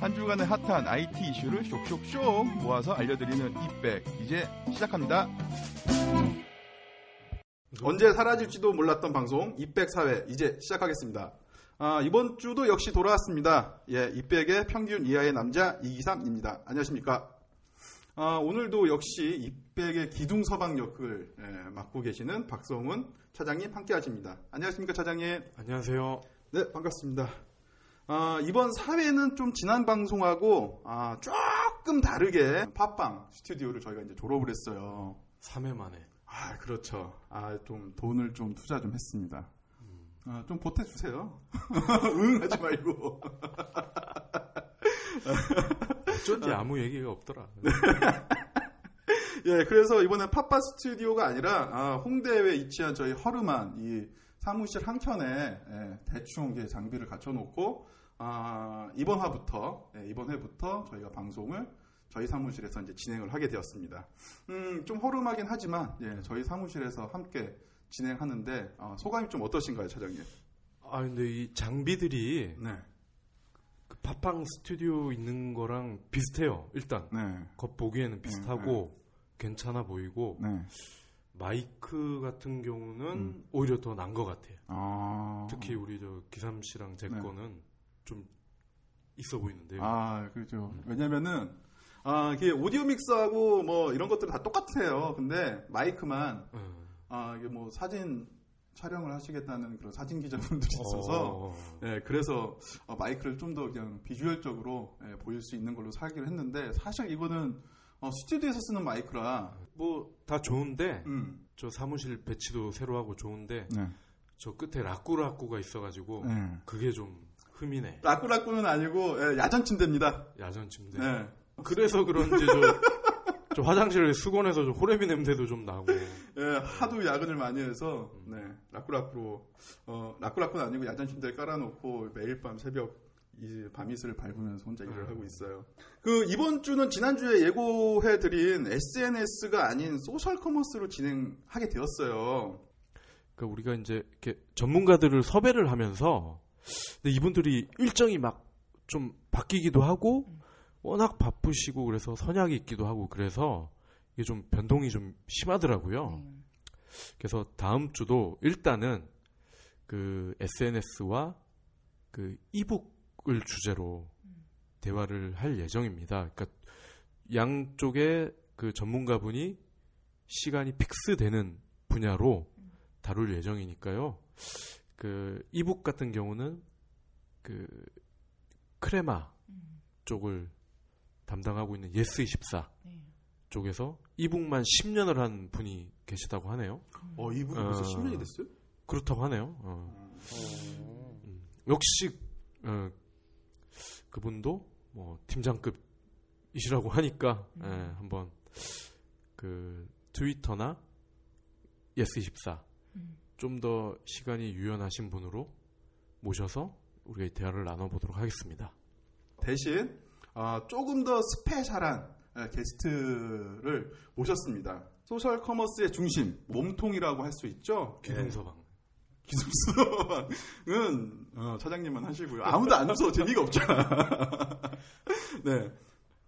한 주간의 핫한 IT 이슈를 쇽쇽쇽 모아서 알려드리는 이백 이제 시작합니다. 언제 사라질지도 몰랐던 방송 이백 사회 이제 시작하겠습니다. 아, 이번 주도 역시 돌아왔습니다. 예, 이백의 평균 이하의 남자 이기삼입니다. 안녕하십니까? 아, 오늘도 역시 이백의 기둥 서방 역을 예, 맡고 계시는 박성훈 차장님 함께하십니다. 안녕하십니까, 차장님? 안녕하세요. 네, 반갑습니다. 아, 이번 사회는 좀 지난 방송하고 아, 조금 다르게 팟빵 스튜디오를 저희가 이제 졸업을 했어요. 3회 만에. 아, 그렇죠. 아, 좀 돈을 좀 투자 좀 했습니다. 아, 좀 보태주세요. 응 하지 말고. 어쩐지 아무 얘기가 없더라. 예, 그래서 이번엔 팟빵 스튜디오가 아니라 아, 홍대에 위치한 저희 허름한 이 사무실 한켠에 예, 대충 이게 장비를 갖춰놓고 아, 이번 화부터 예, 이번 회부터 저희가 방송을 저희 사무실에서 이제 진행을 하게 되었습니다. 음, 좀 허름하긴 하지만 예, 저희 사무실에서 함께 진행하는데 어, 소감이 좀 어떠신가요, 차장님? 아 근데 이 장비들이 네, 그 팟빵 스튜디오 있는 거랑 비슷해요. 일단 네, 겉 보기에는 비슷하고 괜찮아 보이고 네. 마이크 같은 경우는 음. 오히려 더 난 것 같아요. 아, 특히 우리 저 기삼 씨랑 제 네. 거는 좀 있어 보이는데요. 아, 그렇죠. 왜냐면은, 아, 이게 오디오 믹스하고 뭐 이런 것들은 다 똑같아요. 근데 마이크만, 음. 아, 이게 뭐 사진 촬영을 하시겠다는 그런 사진 기자분들이 있어서, 어, 예, 그래서 어, 마이크를 좀 더 그냥 비주얼적으로 예, 보일 수 있는 걸로 살기로 했는데, 사실 이거는 어, 스튜디오에서 쓰는 마이크라, 뭐 다 좋은데 음, 저 사무실 배치도 새로 하고 좋은데 네. 저 끝에 라꾸라꾸가 있어가지고 네. 그게 좀 흠이네. 라꾸라꾸는 아니고, 예, 야전 침대입니다. 야전 침대. 네. 그래서 그런지 저, 저 화장실 수건에서 저 호레비 냄새도 좀 나고. 예, 하도 야근을 많이 해서 네 라꾸라꾸로 어 라꾸라꾸는 아니고 야전 침대를 깔아놓고 매일 밤 새벽 이 밤이슬을 밟으면서 혼자 일을 음. 하고 있어요. 그 이번 주는 지난주에 예고해 드린 SNS가 아닌 소셜 커머스로 진행하게 되었어요. 그러니까 우리가 이제 이렇게 전문가들을 섭외를 하면서 근데 이분들이 일정이 막 좀 바뀌기도 하고 워낙 바쁘시고 그래서 선약이 있기도 하고 그래서 이게 좀 변동이 좀 심하더라고요. 네. 그래서 다음 주도 일단은 그 SNS와 그 e-book 을 주제로 대화를 할 예정입니다. 그러니까 양쪽의 그 전문가분이 시간이 fix되는 분야로 다룰 예정이니까요. 그 e-book 같은 경우는 그 크레마 쪽을 담당하고 있는 예스 24 네. 쪽에서 e-book만 10년을 한 분이 계시다고 하네요. 어 이분이 어. 벌써 10년이 됐어요? 그렇다고 하네요. 어. 음, 역시 어, 그분도 뭐 팀장급이시라고 하니까 음. 예, 한번 그 트위터나 예스24 음. 좀더 시간이 유연하신 분으로 모셔서 우리가 이 대화를 나눠보도록 하겠습니다. 대신 아, 조금 더 스페셜한 예, 게스트를 모셨습니다. 소셜 커머스의 중심 몸통이라고 할 수 있죠. 예. 기둥서방. 기숙사는 어, 차장님만 하시고요. 아무도 안 웃어 재미가 없잖아. 네.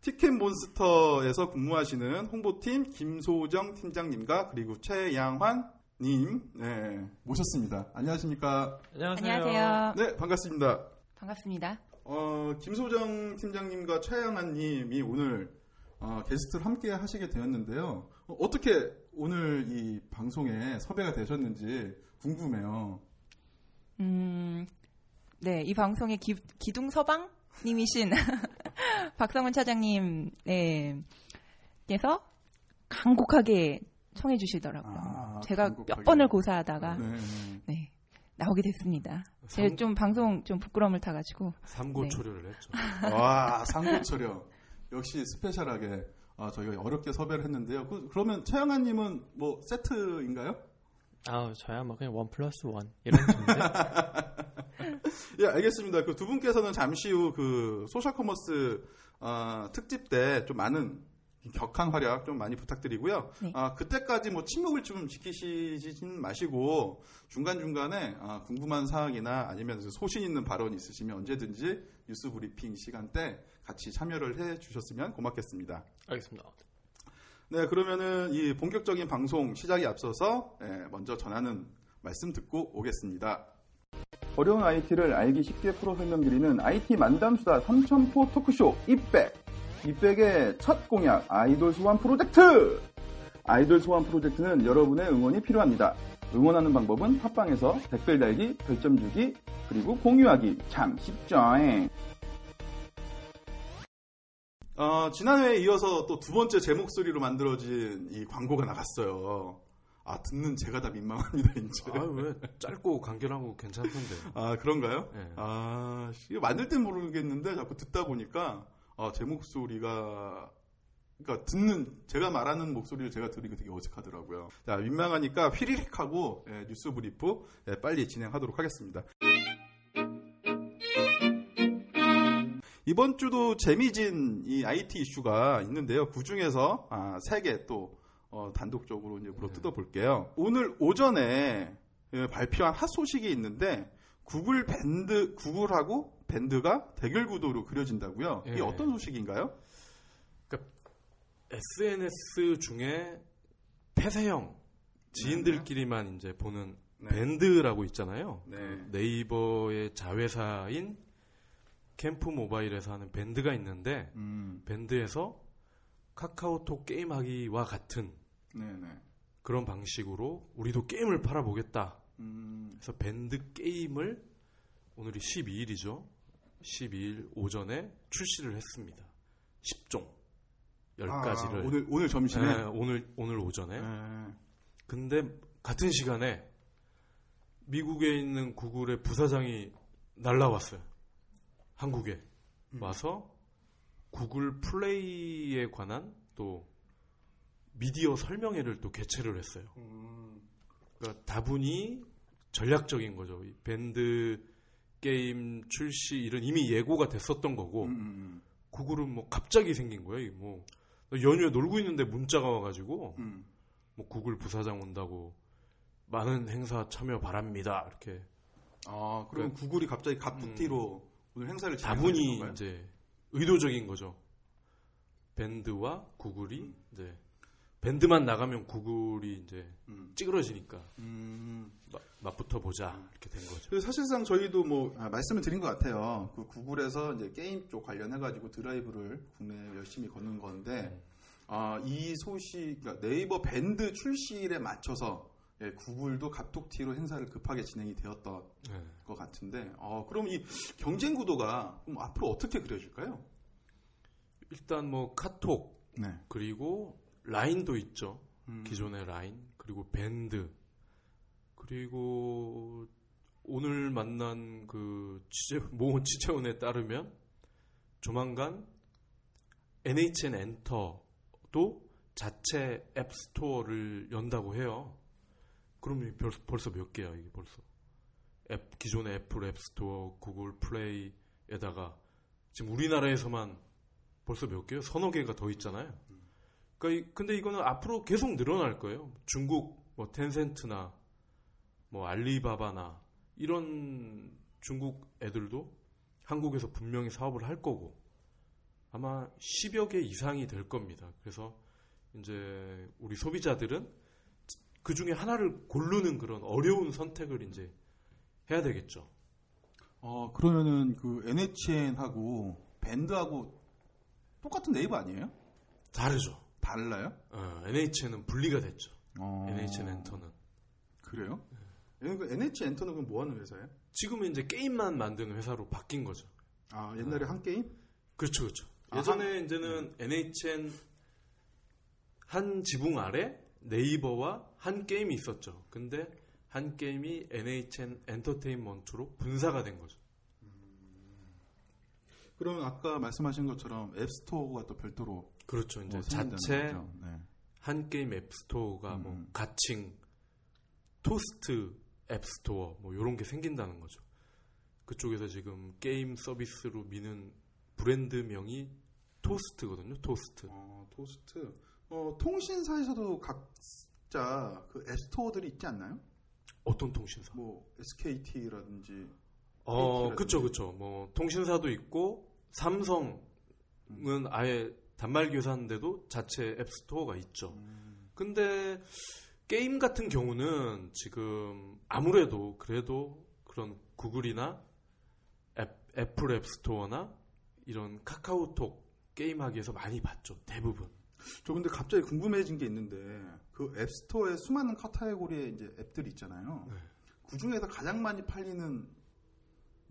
티켓 몬스터에서 근무하시는 홍보팀 김소정 팀장님과 그리고 최양환 님 네, 모셨습니다. 안녕하십니까? 안녕하세요. 네, 반갑습니다. 반갑습니다. 어, 김소정 팀장님과 최양환님이 오늘 어, 게스트를 함께 하시게 되었는데요. 어, 떻게 오늘 이 방송에 섭외가 되셨는지 궁금해요. 음, 네, 이 방송의 기, 기둥 서방님이신 박성훈 차장님, 네, 께서 간곡하게 청해 주시더라고요. 아, 제가 간곡하게. 몇 번을 고사하다가, 네. 네, 나오게 됐습니다. 제가 삼- 좀 방송 좀 부끄러움을 타가지고, 삼고 네. 초려를 했죠. 와, 상고철여. 역시 스페셜하게 아, 저희가 어렵게 섭외를 했는데요. 그, 러면 최영아님은 뭐 세트인가요? 아, 저야 뭐 그냥 one plus one 이런 정도. 예, 알겠습니다. 그 두 분께서는 잠시 후 그 소셜 커머스 아, 특집 때 좀 많은 격한 활약 좀 많이 부탁드리고요. 네. 아, 그때까지 뭐 침묵을 좀 지키시진 마시고 중간중간에 아, 궁금한 사항이나 아니면 소신 있는 발언 있으시면 언제든지 뉴스 브리핑 시간 때 같이 참여를 해 주셨으면 고맙겠습니다. 알겠습니다. 네, 그러면은 이 본격적인 방송 시작에 앞서서 예, 먼저 전하는 말씀 듣고 오겠습니다. 어려운 IT를 알기 쉽게 풀어 설명드리는 IT 만담수다 삼천포 토크쇼 이백. 이백의 첫 공약 아이돌 소환 프로젝트. 아이돌 소환 프로젝트는 여러분의 응원이 필요합니다. 응원하는 방법은 팟빵에서 댓글 달기, 별점 주기, 그리고 공유하기. 참 쉽죠. 어, 지난해에 이어서 또 두 번째 제 목소리로 만들어진 이 광고가 나갔어요. 아, 듣는 제가 다 민망합니다, 이제. 아, 왜 짧고 간결하고 괜찮던데. 아, 그런가요? 네. 아, 씨, 이거 만들 땐 모르겠는데 자꾸 듣다 보니까 아, 제 목소리가 그러니까 듣는 제가 말하는 목소리를 제가 들으니까 되게 어색하더라고요. 자, 민망하니까 휘리릭 하고 예, 뉴스 브리프 예, 빨리 진행하도록 하겠습니다. 이번 주도 재미진 이 IT 이슈가 있는데요. 그 중에서 아, 세개 또 어, 단독적으로 이제 물어 뜯어볼게요. 오늘 오전에 예, 발표한 핫 소식이 있는데 구글 밴드 구글하고 밴드가 대결 구도로 그려진다고요. 이게 예. 어떤 소식인가요? SNS 중에 폐쇄형 지인들끼리만 이제 보는 네. 밴드라고 있잖아요. 네. 그 네이버의 자회사인 캠프 모바일에서 하는 밴드가 있는데 음, 밴드에서 카카오톡 게임하기와 같은 네네. 그런 방식으로 우리도 게임을 팔아보겠다. 음, 그래서 밴드 게임을 오늘이 12일이죠. 12일 오전에 출시를 했습니다. 10종. 10가지를. 아, 오늘 오늘 점심에. 오늘 오늘 오전에. 네. 근데 같은 시간에 미국에 있는 구글의 부사장이 날라왔어요. 한국에 음. 와서 구글 플레이에 관한 또 미디어 설명회를 또 개최를 했어요. 음, 그러니까 다분히 전략적인 거죠. 이 밴드 게임 출시 이런 이미 예고가 됐었던 거고 음, 음, 구글은 뭐 갑자기 생긴 거예요. 뭐 연휴에 놀고 있는데 문자가 와가지고 음. 뭐 구글 부사장 온다고 많은 행사 참여 바랍니다. 이렇게 아, 그럼 구글이 갑자기 갑툭튀로 오늘 행사를 음. 다분히? 이제 의도적인 거죠. 밴드와 구글이 이제 밴드만 나가면 구글이 이제 음, 찌그러지니까 음. 마- 맞붙어 보자 이렇게 된 거죠. 사실상 저희도 뭐 아, 말씀을 드린 것 같아요. 그 구글에서 이제 게임 쪽 관련해 가지고 드라이브를 국내에 열심히 거는 건데 아, 이 소식 그러니까 네이버 밴드 출시일에 맞춰서 예, 구글도 갑툭튀로 행사를 급하게 진행이 되었던 네. 것 같은데 어, 그럼 이 경쟁 구도가 앞으로 어떻게 그려질까요? 일단 뭐 카톡 네. 그리고 라인도 있죠. 음, 기존의 라인 그리고 밴드 그리고 오늘 만난 그 취재 모 취재원에 따르면 조만간 NHN 엔터도 자체 앱 스토어를 연다고 해요. 그럼 이게 벌- 벌써 몇 개야 이게 벌써 앱 기존의 애플 앱 스토어, 구글 플레이에다가 지금 우리나라에서만 벌써 몇 개요? 서너 개가 더 있잖아요. 그러니까 이- 근데 이거는 앞으로 계속 늘어날 거예요. 중국 뭐 텐센트나 뭐 알리바바나 이런 중국 애들도 한국에서 분명히 사업을 할 거고 아마 10여 개 이상이 될 겁니다. 그래서 이제 우리 소비자들은 그 중에 하나를 고르는 그런 어려운 선택을 이제 해야 되겠죠. 어, 그러면은 그 NHN하고 밴드하고 똑같은 네이버 아니에요? 다르죠. 달라요? 어, NHN은 분리가 됐죠. 어, NHN 엔터는. 그래요? 그 NH 엔터는 그럼 뭐 하는 회사예요? 지금은 이제 게임만 만드는 회사로 바뀐 거죠. 아, 옛날에 한 게임? 그렇죠, 그렇죠. 아, 예전에 이제는 NHN 한 지붕 아래 네이버와 한 게임이 있었죠. 근데 한 게임이 NHN 엔터테인먼트로 분사가 된 거죠. 그러면 아까 말씀하신 것처럼 앱스토어가 또 별도로 그렇죠. 이제 뭐 자체. 네. 한 게임 앱스토어가 뭐 음. 가칭, 토스트 앱스토어 뭐 이런 게 생긴다는 거죠. 그쪽에서 지금 게임 서비스로 미는 브랜드명이 토스트거든요. 토스트. 어, 토스트. 어, 통신사에서도 각자 그 앱스토어들이 있지 않나요? 어떤 통신사? 뭐 SKT라든지 어, KT 그쵸, 그쵸. 뭐, 통신사도 있고, 삼성은 아예 단말 교사인데도 자체 앱스토어가 있죠. 근데, 게임 같은 경우는 지금 아무래도 그래도 그런 구글이나 앱, 애플 앱스토어나 이런 카카오톡 게임하기에서 많이 봤죠. 대부분. 저 근데 갑자기 궁금해진 게 있는데 그 앱스토어에 수많은 카테고리의 이제 앱들이 있잖아요. 네. 그 중에서 가장 많이 팔리는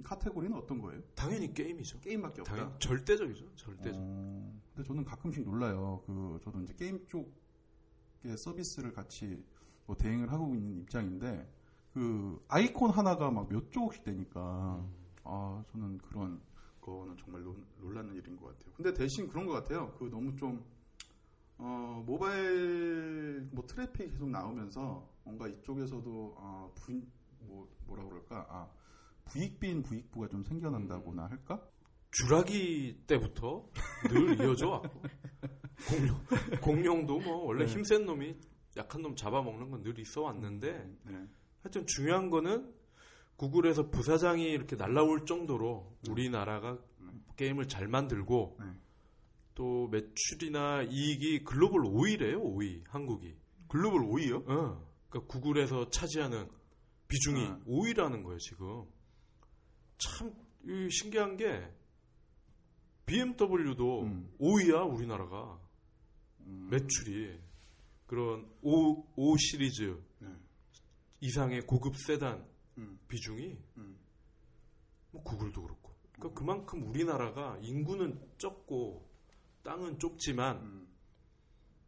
카테고리는 어떤 거예요? 당연히 게임이죠. 게임밖에 없다. 당연히 절대적이죠. 절대적. 어, 근데 저는 가끔씩 놀라요. 그 저도 이제 게임 쪽의 서비스를 같이 뭐 대행을 하고 있는 입장인데 그 아이콘 하나가 막 몇 조씩 되니까 아 저는 그런 거는 정말 놀- 놀라는 일인 것 같아요. 근데 대신 그런 것 같아요. 그 너무 좀 어, 모바일 뭐 트래픽 계속 나오면서 뭔가 이쪽에서도 아, 부, 뭐 뭐라 그럴까 아 부익빈 부익부가 좀 생겨난다고나 할까? 주라기 때부터 늘 이어져 왔고 공룡 공룡도 뭐 원래 네. 힘센 놈이 약한 놈 잡아먹는 건 늘 있어 왔는데 네. 하여튼 중요한 거는 구글에서 부사장이 이렇게 날라올 정도로 우리나라가 게임을 잘 만들고 네. 또 매출이나 이익이 글로벌 5위래요 5위 한국이 글로벌 5위요? 어, 그러니까 구글에서 차지하는 비중이 네. 5위라는 거예요, 지금. 참이 신기한 게 BMW도 음. 5위야, 우리나라가. 음. 매출이. 그런 5, 5 시리즈 네. 이상의 고급 세단 음. 비중이 음. 뭐 구글도 그렇고. 그러니까 그만큼 우리나라가 인구는 적고 땅은 좁지만 음.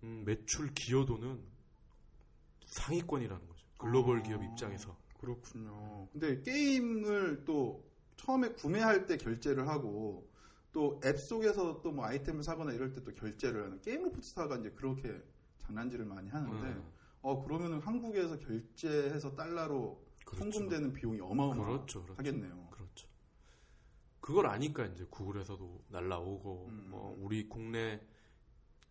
음, 매출 기여도는 상위권이라는 거죠. 글로벌 아. 기업 입장에서. 그렇군요. 근데 게임을 또 처음에 구매할 때 결제를 하고 또 앱 속에서 또 뭐 아이템을 사거나 이럴 때 또 결제를 하는 게임 로프트사가 이제 그렇게 장난질을 많이 하는데 음. 어 그러면은 한국에서 결제해서 달러로 그렇죠. 송금되는 비용이 어마어마하겠네요. 그렇죠. 그렇죠. 그걸 아니까 이제 구글에서도 날라오고 음. 뭐 우리 국내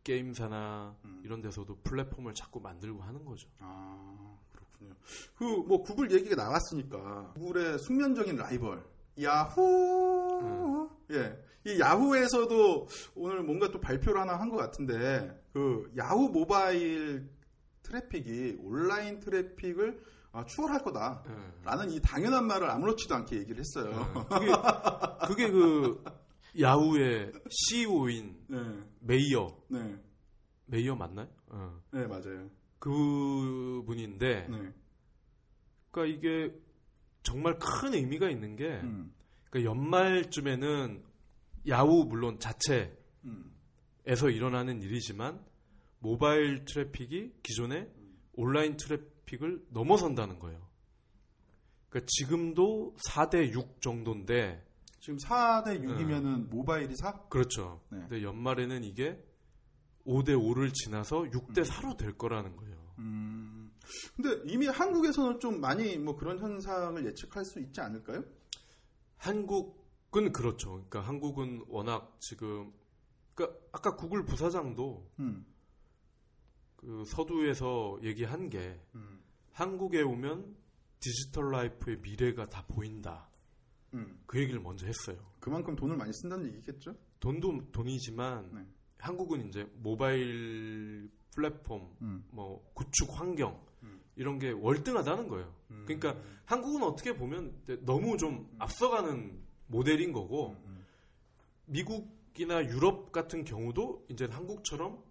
게임사나 음. 이런 데서도 플랫폼을 자꾸 만들고 하는 거죠. 아 그렇군요. 그 뭐 구글 얘기가 나왔으니까 구글의 숙명적인 라이벌 야후 예. 이 야후에서도 오늘 뭔가 또 발표를 하나 한 것 같은데 그 야후 모바일 트래픽이 온라인 트래픽을 아, 추월할 거다. 예. 라는 이 당연한 말을 아무렇지도 않게 얘기를 했어요. 예. 그게 그게 그 야후의 CEO인 네, 메이어 네, 메이어 맞나요? 어. 네, 맞아요. 그 분인데 네, 그러니까 이게 정말 큰 의미가 있는 게 음, 그러니까 연말쯤에는 야후 물론 자체에서 음, 일어나는 일이지만 모바일 트래픽이 기존의 온라인 트래픽 을 넘어선다는 거예요. 그러니까 지금도 4대 6 정도인데 지금 4대 6이면은 모바일이 4? 그렇죠. 네. 근데 연말에는 이게 5대 5를 지나서 6대 4로 될 거라는 거예요. 음. 근데 이미 한국에서는 좀 많이 뭐 그런 현상을 예측할 수 있지 않을까요? 한국은 그렇죠. 그러니까 한국은 워낙 지금 그러니까 아까 구글 부사장도 음. 그 서두에서 얘기한 게 음. 한국에 오면 디지털 라이프의 미래가 다 보인다. 음. 그 얘기를 먼저 했어요. 그만큼 돈을 많이 쓴다는 얘기겠죠? 돈도 돈이지만 네. 한국은 이제 모바일 플랫폼, 음. 뭐 구축 환경 음. 이런 게 월등하다는 거예요. 그러니까 한국은 어떻게 보면 너무 좀 앞서가는 모델인 거고 음. 미국이나 유럽 같은 경우도 이제 한국처럼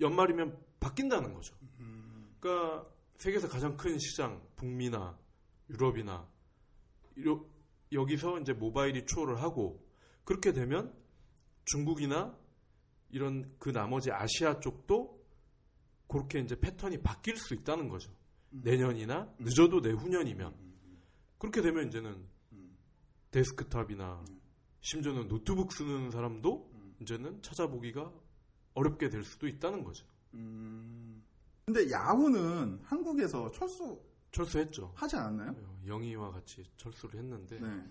연말이면 바뀐다는 거죠. 음. 그러니까 세계에서 가장 큰 시장 북미나 유럽이나 이러- 여기서 이제 모바일이 추월을 하고 그렇게 되면 중국이나 이런 그 나머지 아시아 쪽도 그렇게 이제 패턴이 바뀔 수 있다는 거죠. 내년이나 늦어도 내후년이면 그렇게 되면 이제는 음. 데스크탑이나 심지어는 노트북 쓰는 사람도 이제는 찾아보기가 어렵게 될 수도 있다는 거죠. 음. 근데 야후는 한국에서 철수하지 철수했죠. 않았나요? 어, 영희와 같이 철수를 했는데 네.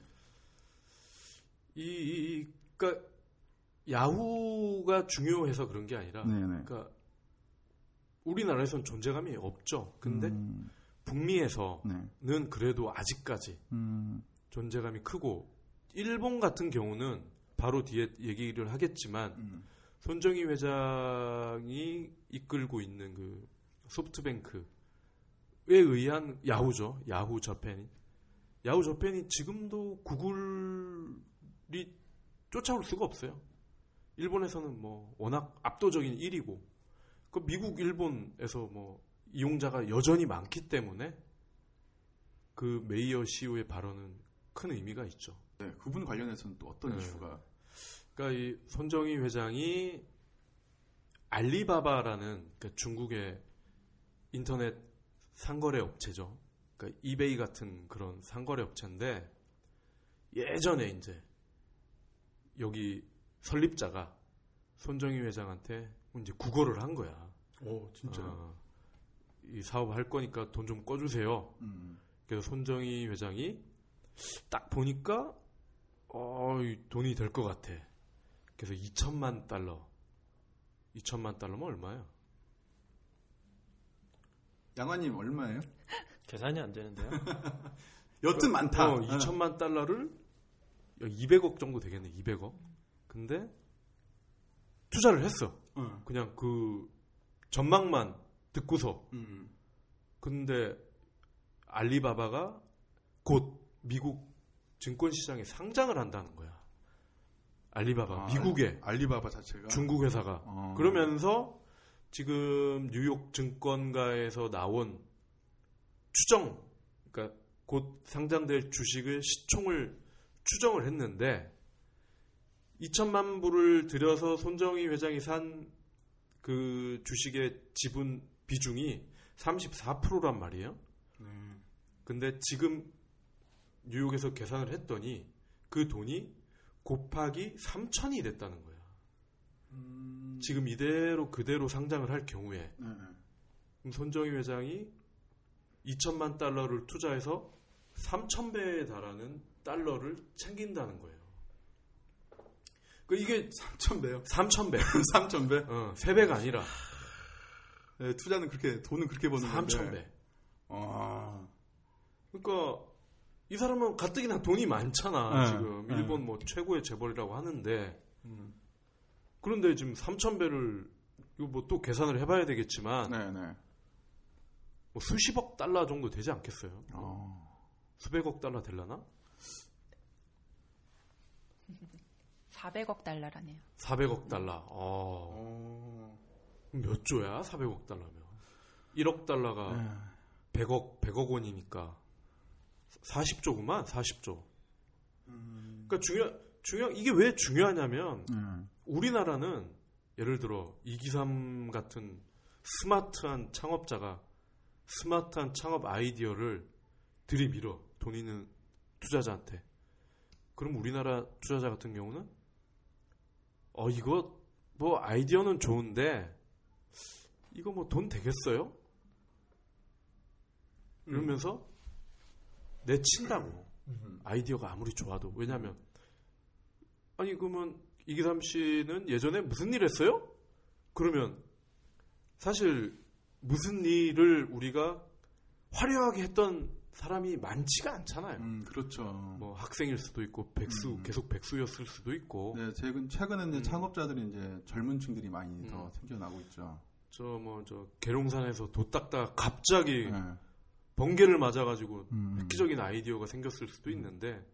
이, 이, 이- 그러니까 야후가 중요해서 그런 게 아니라 네네. 그러니까 우리나라에선 존재감이 없죠. 근데 음, 북미에서는 네. 그래도 아직까지 음, 존재감이 크고 일본 같은 경우는 바로 뒤에 얘기를 하겠지만 음, 손정희 회장이 이끌고 있는 그 소프트뱅크에 의한 야후죠. 야후 저펜이. 야후 저펜이 지금도 구글이 쫓아올 수가 없어요. 일본에서는 뭐 워낙 압도적인 1위고 그 미국 일본에서 뭐 이용자가 여전히 많기 때문에 그 메이어 CEO의 발언은 큰 의미가 있죠. 네, 그분 관련해서는 또 어떤 네. 이슈가? 그러니까 이 손정희 회장이 알리바바라는 그 중국의 인터넷 상거래 업체죠. 그러니까 이베이 같은 그런 상거래 업체인데 예전에 이제 여기 설립자가 손정희 회장한테 이제 구걸을 한 거야. 오, 어, 이 사업 할 거니까 돈 좀 꺼주세요. 음, 그래서 손정희 회장이 딱 보니까 어, 이 돈이 될 것 같아. 그래서 2천만 달러. 2천만 달러면 얼마야? 양화님 얼마예요? 계산이 안 되는데요. 여튼 많다. 어, 2천만 달러를 200억 정도 되겠네. 200억. 근데 투자를 했어. 어, 그냥 그 전망만 듣고서. 음, 근데 알리바바가 곧 미국 증권 시장에 상장을 한다는 거야. 알리바바 아, 미국에 알리바바 자체가 중국 회사가 어. 그러면서 지금 뉴욕 증권가에서 나온 추정 그러니까 곧 상장될 주식을 시총을 추정을 했는데 2천만 불을 들여서 손정희 회장이 산 그 주식의 지분 비중이 34%란 말이에요. 네. 근데 지금 뉴욕에서 계산을 했더니 그 돈이 곱하기 3천이 됐다는 거야. 음, 지금 이대로 그대로 상장을 할 경우에 네, 네. 손정희 회장이 2천만 달러를 투자해서 3천 배에 달하는 달러를 챙긴다는 거예요. 그 이게 3천 배요. 3천 배, 3천 배. 어, 3배가 아니라 네, 투자는 그렇게 돈은 그렇게 버는 건데. 3천 배. 아, 그러니까 이 사람은 가뜩이나 돈이 많잖아. 네, 지금 네. 일본 뭐 최고의 재벌이라고 하는데 음, 그런데 지금 3천 배를 이거 뭐 또 계산을 해봐야 되겠지만 네, 네. 뭐 수십억 달러 정도 되지 않겠어요? 어, 수백억 달러 될라나? 400억 달러라네요. 400억 달러. 어. 몇 조야? 400억 달러면. 1억 달러가 네. 100억 100억 원이니까 40조구만. 40조. 음, 그러니까 중요 중요 이게 왜 중요하냐면 네. 우리나라는 예를 들어 이기삼 같은 스마트한 창업자가 스마트한 창업 아이디어를 들이밀어 돈 있는 투자자한테. 그럼 우리나라 투자자 같은 경우는 어 이거 뭐 아이디어는 좋은데 이거 뭐 돈 되겠어요? 이러면서 내친다고 음, 아이디어가 아무리 좋아도 왜냐하면 아니 그러면 이기삼 씨는 예전에 무슨 일 했어요? 그러면 사실 무슨 일을 우리가 화려하게 했던 사람이 많지가 않잖아요. 음, 그렇죠. 뭐 학생일 수도 있고 백수 음. 계속 백수였을 수도 있고 네, 최근 최근에 이제 음. 창업자들이 이제 젊은층들이 많이 더 음. 생겨나고 있죠. 저 뭐저 계룡산에서 도 닦다가 갑자기 네. 번개를 맞아가지고 음. 획기적인 아이디어가 생겼을 수도 있는데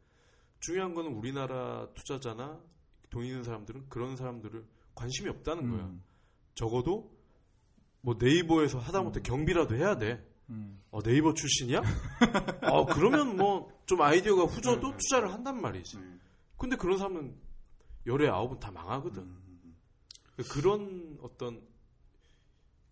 중요한 거는 우리나라 투자자나 돈 있는 사람들은 그런 사람들을 관심이 없다는 거야. 음, 적어도 뭐 네이버에서 하다못해 음. 경비라도 해야 돼. 음, 어, 네이버 출신이야? 어, 그러면 뭐 좀 아이디어가 후져도. 투자를 한단 말이지. 네. 근데 그런 사람은 열에 아홉은 다 망하거든. 음, 그런 어떤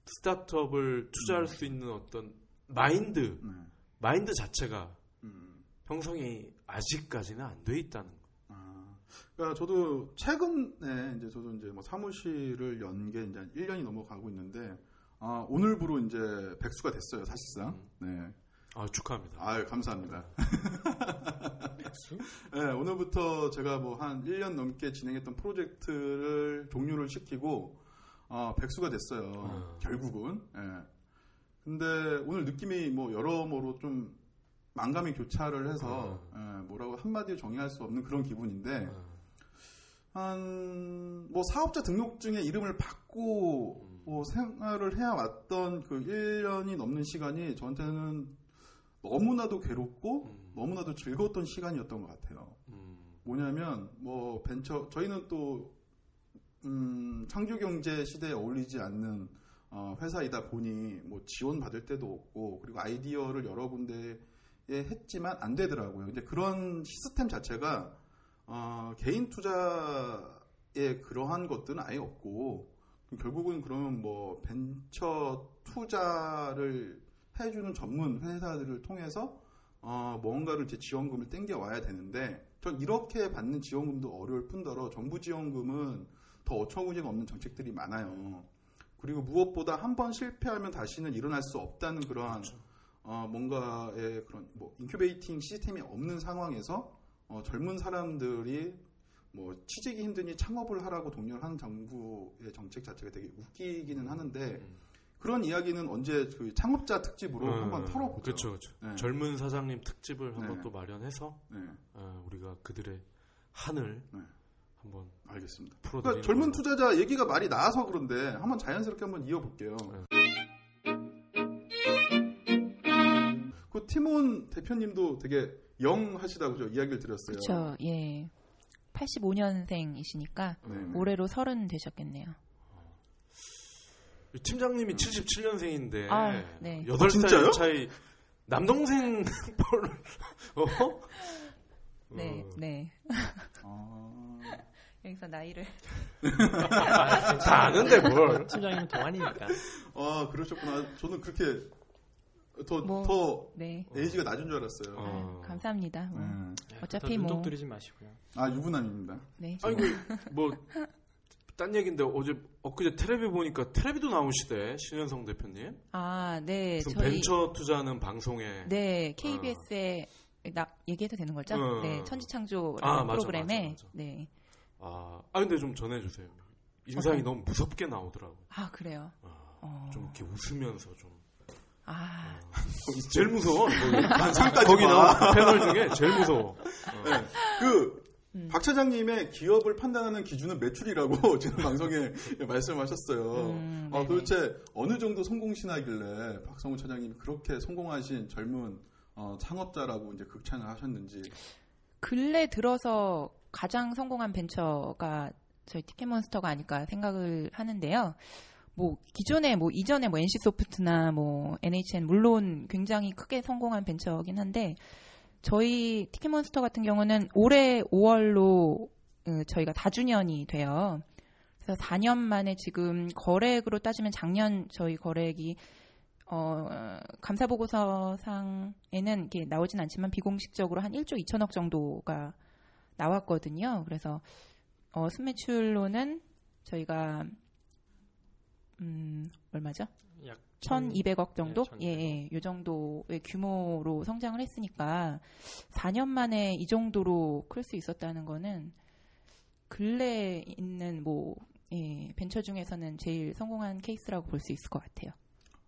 스타트업을 투자할 음. 수 있는 어떤 마인드, 네. 마인드 자체가 음. 형성이 아직까지는 안 돼 있다는 거. 아, 그러니까 저도 최근에 이제 저도 이제 뭐 사무실을 연 게 이제 1년이 넘어가고 있는데 아, 오늘부로 이제 백수가 됐어요, 사실상. 네. 아 축하합니다. 아유, 감사합니다. 백수? 네, 오늘부터 제가 뭐 한 1년 넘게 진행했던 프로젝트를 종료를 시키고 어, 백수가 됐어요. 음. 결국은. 예. 근데 오늘 느낌이 뭐 여러모로 좀 만감이 교차를 해서 예, 뭐라고 한마디로 정의할 수 없는 그런 기분인데 아, 한뭐 사업자 등록증에 이름을 받고 음. 뭐 생활을 해왔던 그 1년이 넘는 시간이 저한테는 너무나도 괴롭고 음, 너무나도 즐거웠던 시간이었던 것 같아요. 음, 뭐냐면 뭐 벤처 저희는 또 음, 창조 경제 시대에 어울리지 않는 어, 회사이다 보니 뭐 지원 받을 때도 없고 그리고 아이디어를 여러 군데에 했지만 안 되더라고요. 근데 그런 시스템 자체가 어, 개인 투자에 그러한 것들은 아예 없고 결국은 그러면 뭐 벤처 투자를 해주는 전문 회사들을 통해서 어, 뭔가를 이제 지원금을 땡겨 와야 되는데 전 이렇게 받는 지원금도 어려울 뿐더러 정부 지원금은 더 어처구니가 없는 정책들이 많아요. 그리고 무엇보다 한 번 실패하면 다시는 일어날 수 없다는 그러한 어, 뭔가의 그런 뭐 incubating 시스템이 없는 상황에서 어, 젊은 사람들이 뭐 취직이 힘드니 창업을 하라고 독려를 하는 정부의 정책 자체가 되게 웃기기는 하는데 음. 그런 이야기는 언제 그 창업자 특집으로 한번 털어보죠. 그렇죠, 그렇죠. 네. 젊은 사장님 특집을 한번 네. 또 마련해서 네, 어, 우리가 그들의 한을 네. 한번 알겠습니다. 그러니까 젊은. 투자자 얘기가 많이 나와서 그런데 한번 자연스럽게 한번 이어볼게요. 그 티몬 대표님도 되게 영 하시다고 저 이야기를 드렸어요. 그렇죠. 예. 85년생이시니까 네, 네. 올해로 서른 되셨겠네요. 팀장님이 77년생인데 아, 네. 8살 아, 진짜요? 차이 남동생 뻘 어? 네, 어. 네. 아, 여기서 나이를 다 아는데 뭘? 팀장님은 동안이니까. 아, 그러셨구나. 저는 그렇게 더, 뭐. 더 네. 에이지가 낮은 줄 알았어요. 어. 감사합니다. 뭐. 네. 어차피 눈독 뭐- 들이지 마시고요. 아, 유부남입니다. 네. 아니 뭐딴 얘기인데 어제 엊그제 텔레비 보니까 텔레비도 나오시대 신현성 대표님. 아, 네. 무슨 저희 벤처 투자하는 방송에 네, KBS에 나 얘기해도 되는 거죠? 어. 네, 천지창조 아, 맞아, 프로그램에 맞아, 맞아. 네. 아, 아 근데 좀 전해주세요. 인상이 어떤- 너무 무섭게 나오더라고. 아, 그래요. 아, 어. 좀 이렇게 웃으면서 좀. 아, 제일 무서워. 상까지 거기 봐. 나온 패널 중에 제일 무서워. 어. 그, 음. 박 차장님의 기업을 판단하는 기준은 매출이라고 지난 방송에 말씀하셨어요. 음, 아. 도대체 어느 정도 성공신하길래 박성우 차장님이 그렇게 성공하신 젊은 어, 창업자라고 이제 극찬을 하셨는지. 근래 들어서 가장 성공한 벤처가 저희 티켓몬스터가 아닐까 생각을 하는데요. 뭐 기존에 뭐 이전에 뭐 NC 소프트나 뭐 NHN 물론 굉장히 크게 성공한 벤처긴 한데 저희 티켓몬스터 같은 경우는 올해 5월로 어, 저희가 4주년이 돼요. 그래서 4년 만에 지금 거래액으로 따지면 작년 저희 거래액이 어, 감사보고서상에는 이게 나오진 않지만 비공식적으로 한 1조 2천억 정도가 나왔거든요. 그래서 어, 순매출로는 저희가 음, 얼마죠? 약 1,200억 정도? 예, 예, 1200억. 예, 요 정도의 규모로 성장을 했으니까 4년 만에 이 정도로 클 수 있었다는 거는 근래에 있는 뭐 예, 벤처 중에서는 제일 성공한 케이스라고 볼 수 있을 것 같아요.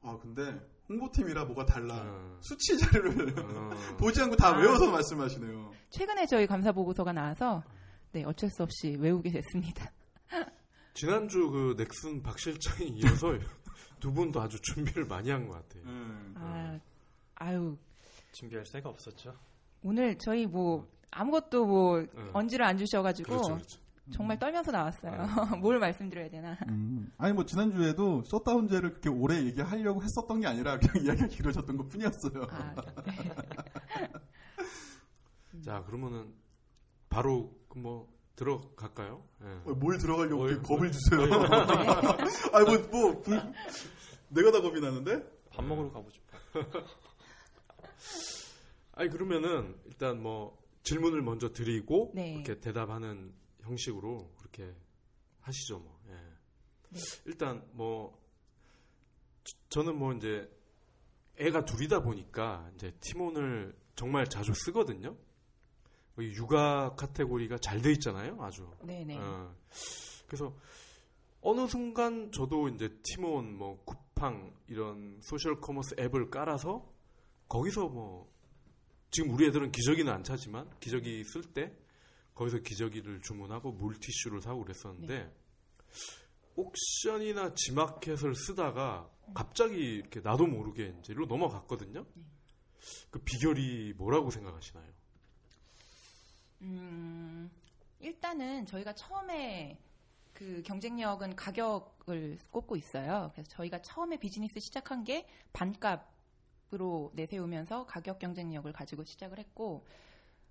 아, 근데 홍보팀이라 뭐가 달라. 어. 수치 자료를 어. 보지 않고 다 아. 외워서 말씀하시네요. 최근에 저희 감사 보고서가 나와서 네, 어쩔 수 없이 외우게 됐습니다. 지난주 그 넥슨 박 실장이 이어서 두 분도 아주 준비를 많이 한 것 같아요. 음. 아, 아유, 준비할 새가 없었죠. 오늘 저희 뭐 아무것도 뭐 어. 언지를 안 주셔가지고 그렇죠, 그렇죠. 정말 떨면서 나왔어요. 뭘 말씀드려야 되나? 음. 아니 뭐 지난주에도 셧다운제를 그렇게 오래 얘기하려고 했었던 게 아니라 그냥 이야기가 길어졌던 것 뿐이었어요. 아, 네. 자 그러면은 바로 그뭐 들어갈까요? 예. 어, 뭘 들어가려고 어이, 겁을 주세요. 아니 뭐, 뭐 부- 내가 다 겁이 나는데? 밥 먹으러 가고 싶어. 아니 그러면은 일단 뭐 질문을 먼저 드리고 네. 이렇게 대답하는 형식으로 그렇게 하시죠 뭐. 예. 네. 일단 뭐 저- 저는 뭐 이제 애가 둘이다 보니까 이제 티몬을 정말 자주 쓰거든요. 이 육아 카테고리가 잘 돼 있잖아요, 아주. 네네. 어, 그래서 어느 순간 저도 이제 티몬, 뭐 쿠팡 이런 소셜 커머스 앱을 깔아서 거기서 뭐 지금 우리 애들은 기저귀는 안 차지만 기저귀 쓸 때 거기서 기저귀를 주문하고 물티슈를 사고 그랬었는데 옥션이나 지마켓을 쓰다가 갑자기 이렇게 나도 모르게 이제 로 넘어갔거든요. 그 비결이 뭐라고 생각하시나요? 음, 일단은 저희가 처음에 그 경쟁력은 가격을 꼽고 있어요. 그래서 저희가 처음에 비즈니스 시작한 게 반값 으로 내세우면서 가격 경쟁력을 가지고 시작을 했고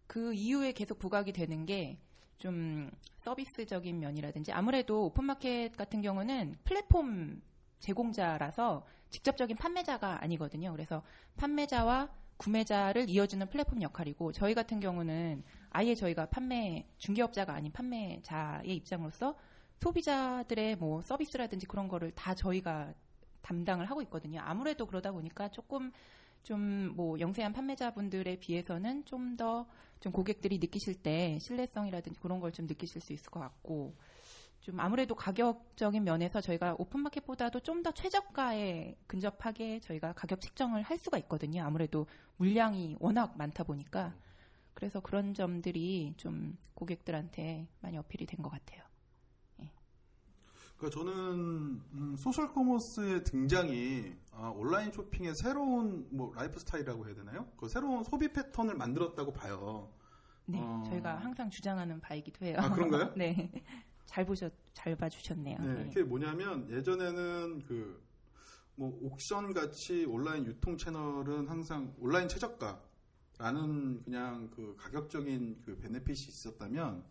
그 이후에 계속 부각이 되는 게 좀 서비스적인 면이라든지 아무래도 오픈마켓 같은 경우는 플랫폼 제공자라서 직접적인 판매자가 아니거든요. 그래서 판매자와 구매자를 이어주는 플랫폼 역할이고 저희 같은 경우는 아예 저희가 판매 중개업자가 아닌 판매자의 입장으로서 소비자들의 뭐 서비스라든지 그런 거를 다 저희가 담당을 하고 있거든요. 아무래도 그러다 보니까 조금 좀 뭐 영세한 판매자분들에 비해서는 좀더 좀 고객들이 느끼실 때 신뢰성이라든지 그런 걸 좀 느끼실 수 있을 것 같고 좀 아무래도 가격적인 면에서 저희가 오픈마켓보다도 좀 더 최저가에 근접하게 저희가 가격 책정을 할 수가 있거든요. 아무래도 물량이 워낙 많다 보니까 그래서 그런 점들이 좀 고객들한테 많이 어필이 된 것 같아요. 그러니까 저는 음, 소셜 커머스의 등장이 아, 온라인 쇼핑의 새로운 뭐 라이프 스타일이라고 해야 되나요? 그 새로운 소비 패턴을 만들었다고 봐요. 네, 어. 저희가 항상 주장하는 바이기도 해요. 아, 그런가요? 네, 잘 보셨, 잘 봐주셨네요. 네, 네. 그게 뭐냐면 예전에는 그 뭐 옥션 같이 온라인 유통 채널은 항상 온라인 최저가라는 그냥 그 가격적인 그 benefit이 있었다면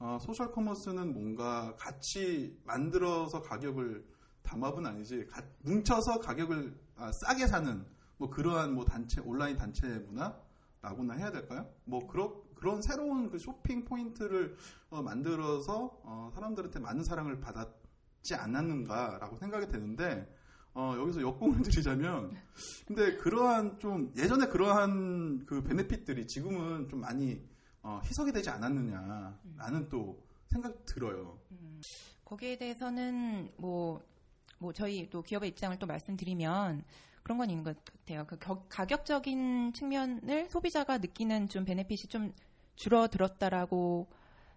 어, 소셜 커머스는 뭔가 같이 만들어서 가격을 담합은 아니지 가- 뭉쳐서 가격을 아, 싸게 사는 뭐 그러한 뭐 단체 온라인 단체 문화라고나 해야 될까요? 뭐 그런 그런 새로운 그 쇼핑 포인트를 어, 만들어서 어, 사람들한테 많은 사랑을 받았지 않았는가라고 생각이 되는데 어, 여기서 역공을 드리자면 근데 그러한 좀 예전에 그러한 그 베네핏들이 지금은 좀 많이 어, 희석이 되지 않았느냐라는 또 생각 들어요. 거기에 대해서는 뭐, 뭐 저희 또 기업의 입장을 또 말씀드리면 그런 건 있는 것 같아요. 그 겨- 가격적인 측면을 소비자가 느끼는 좀 베네핏이 좀 줄어들었다라고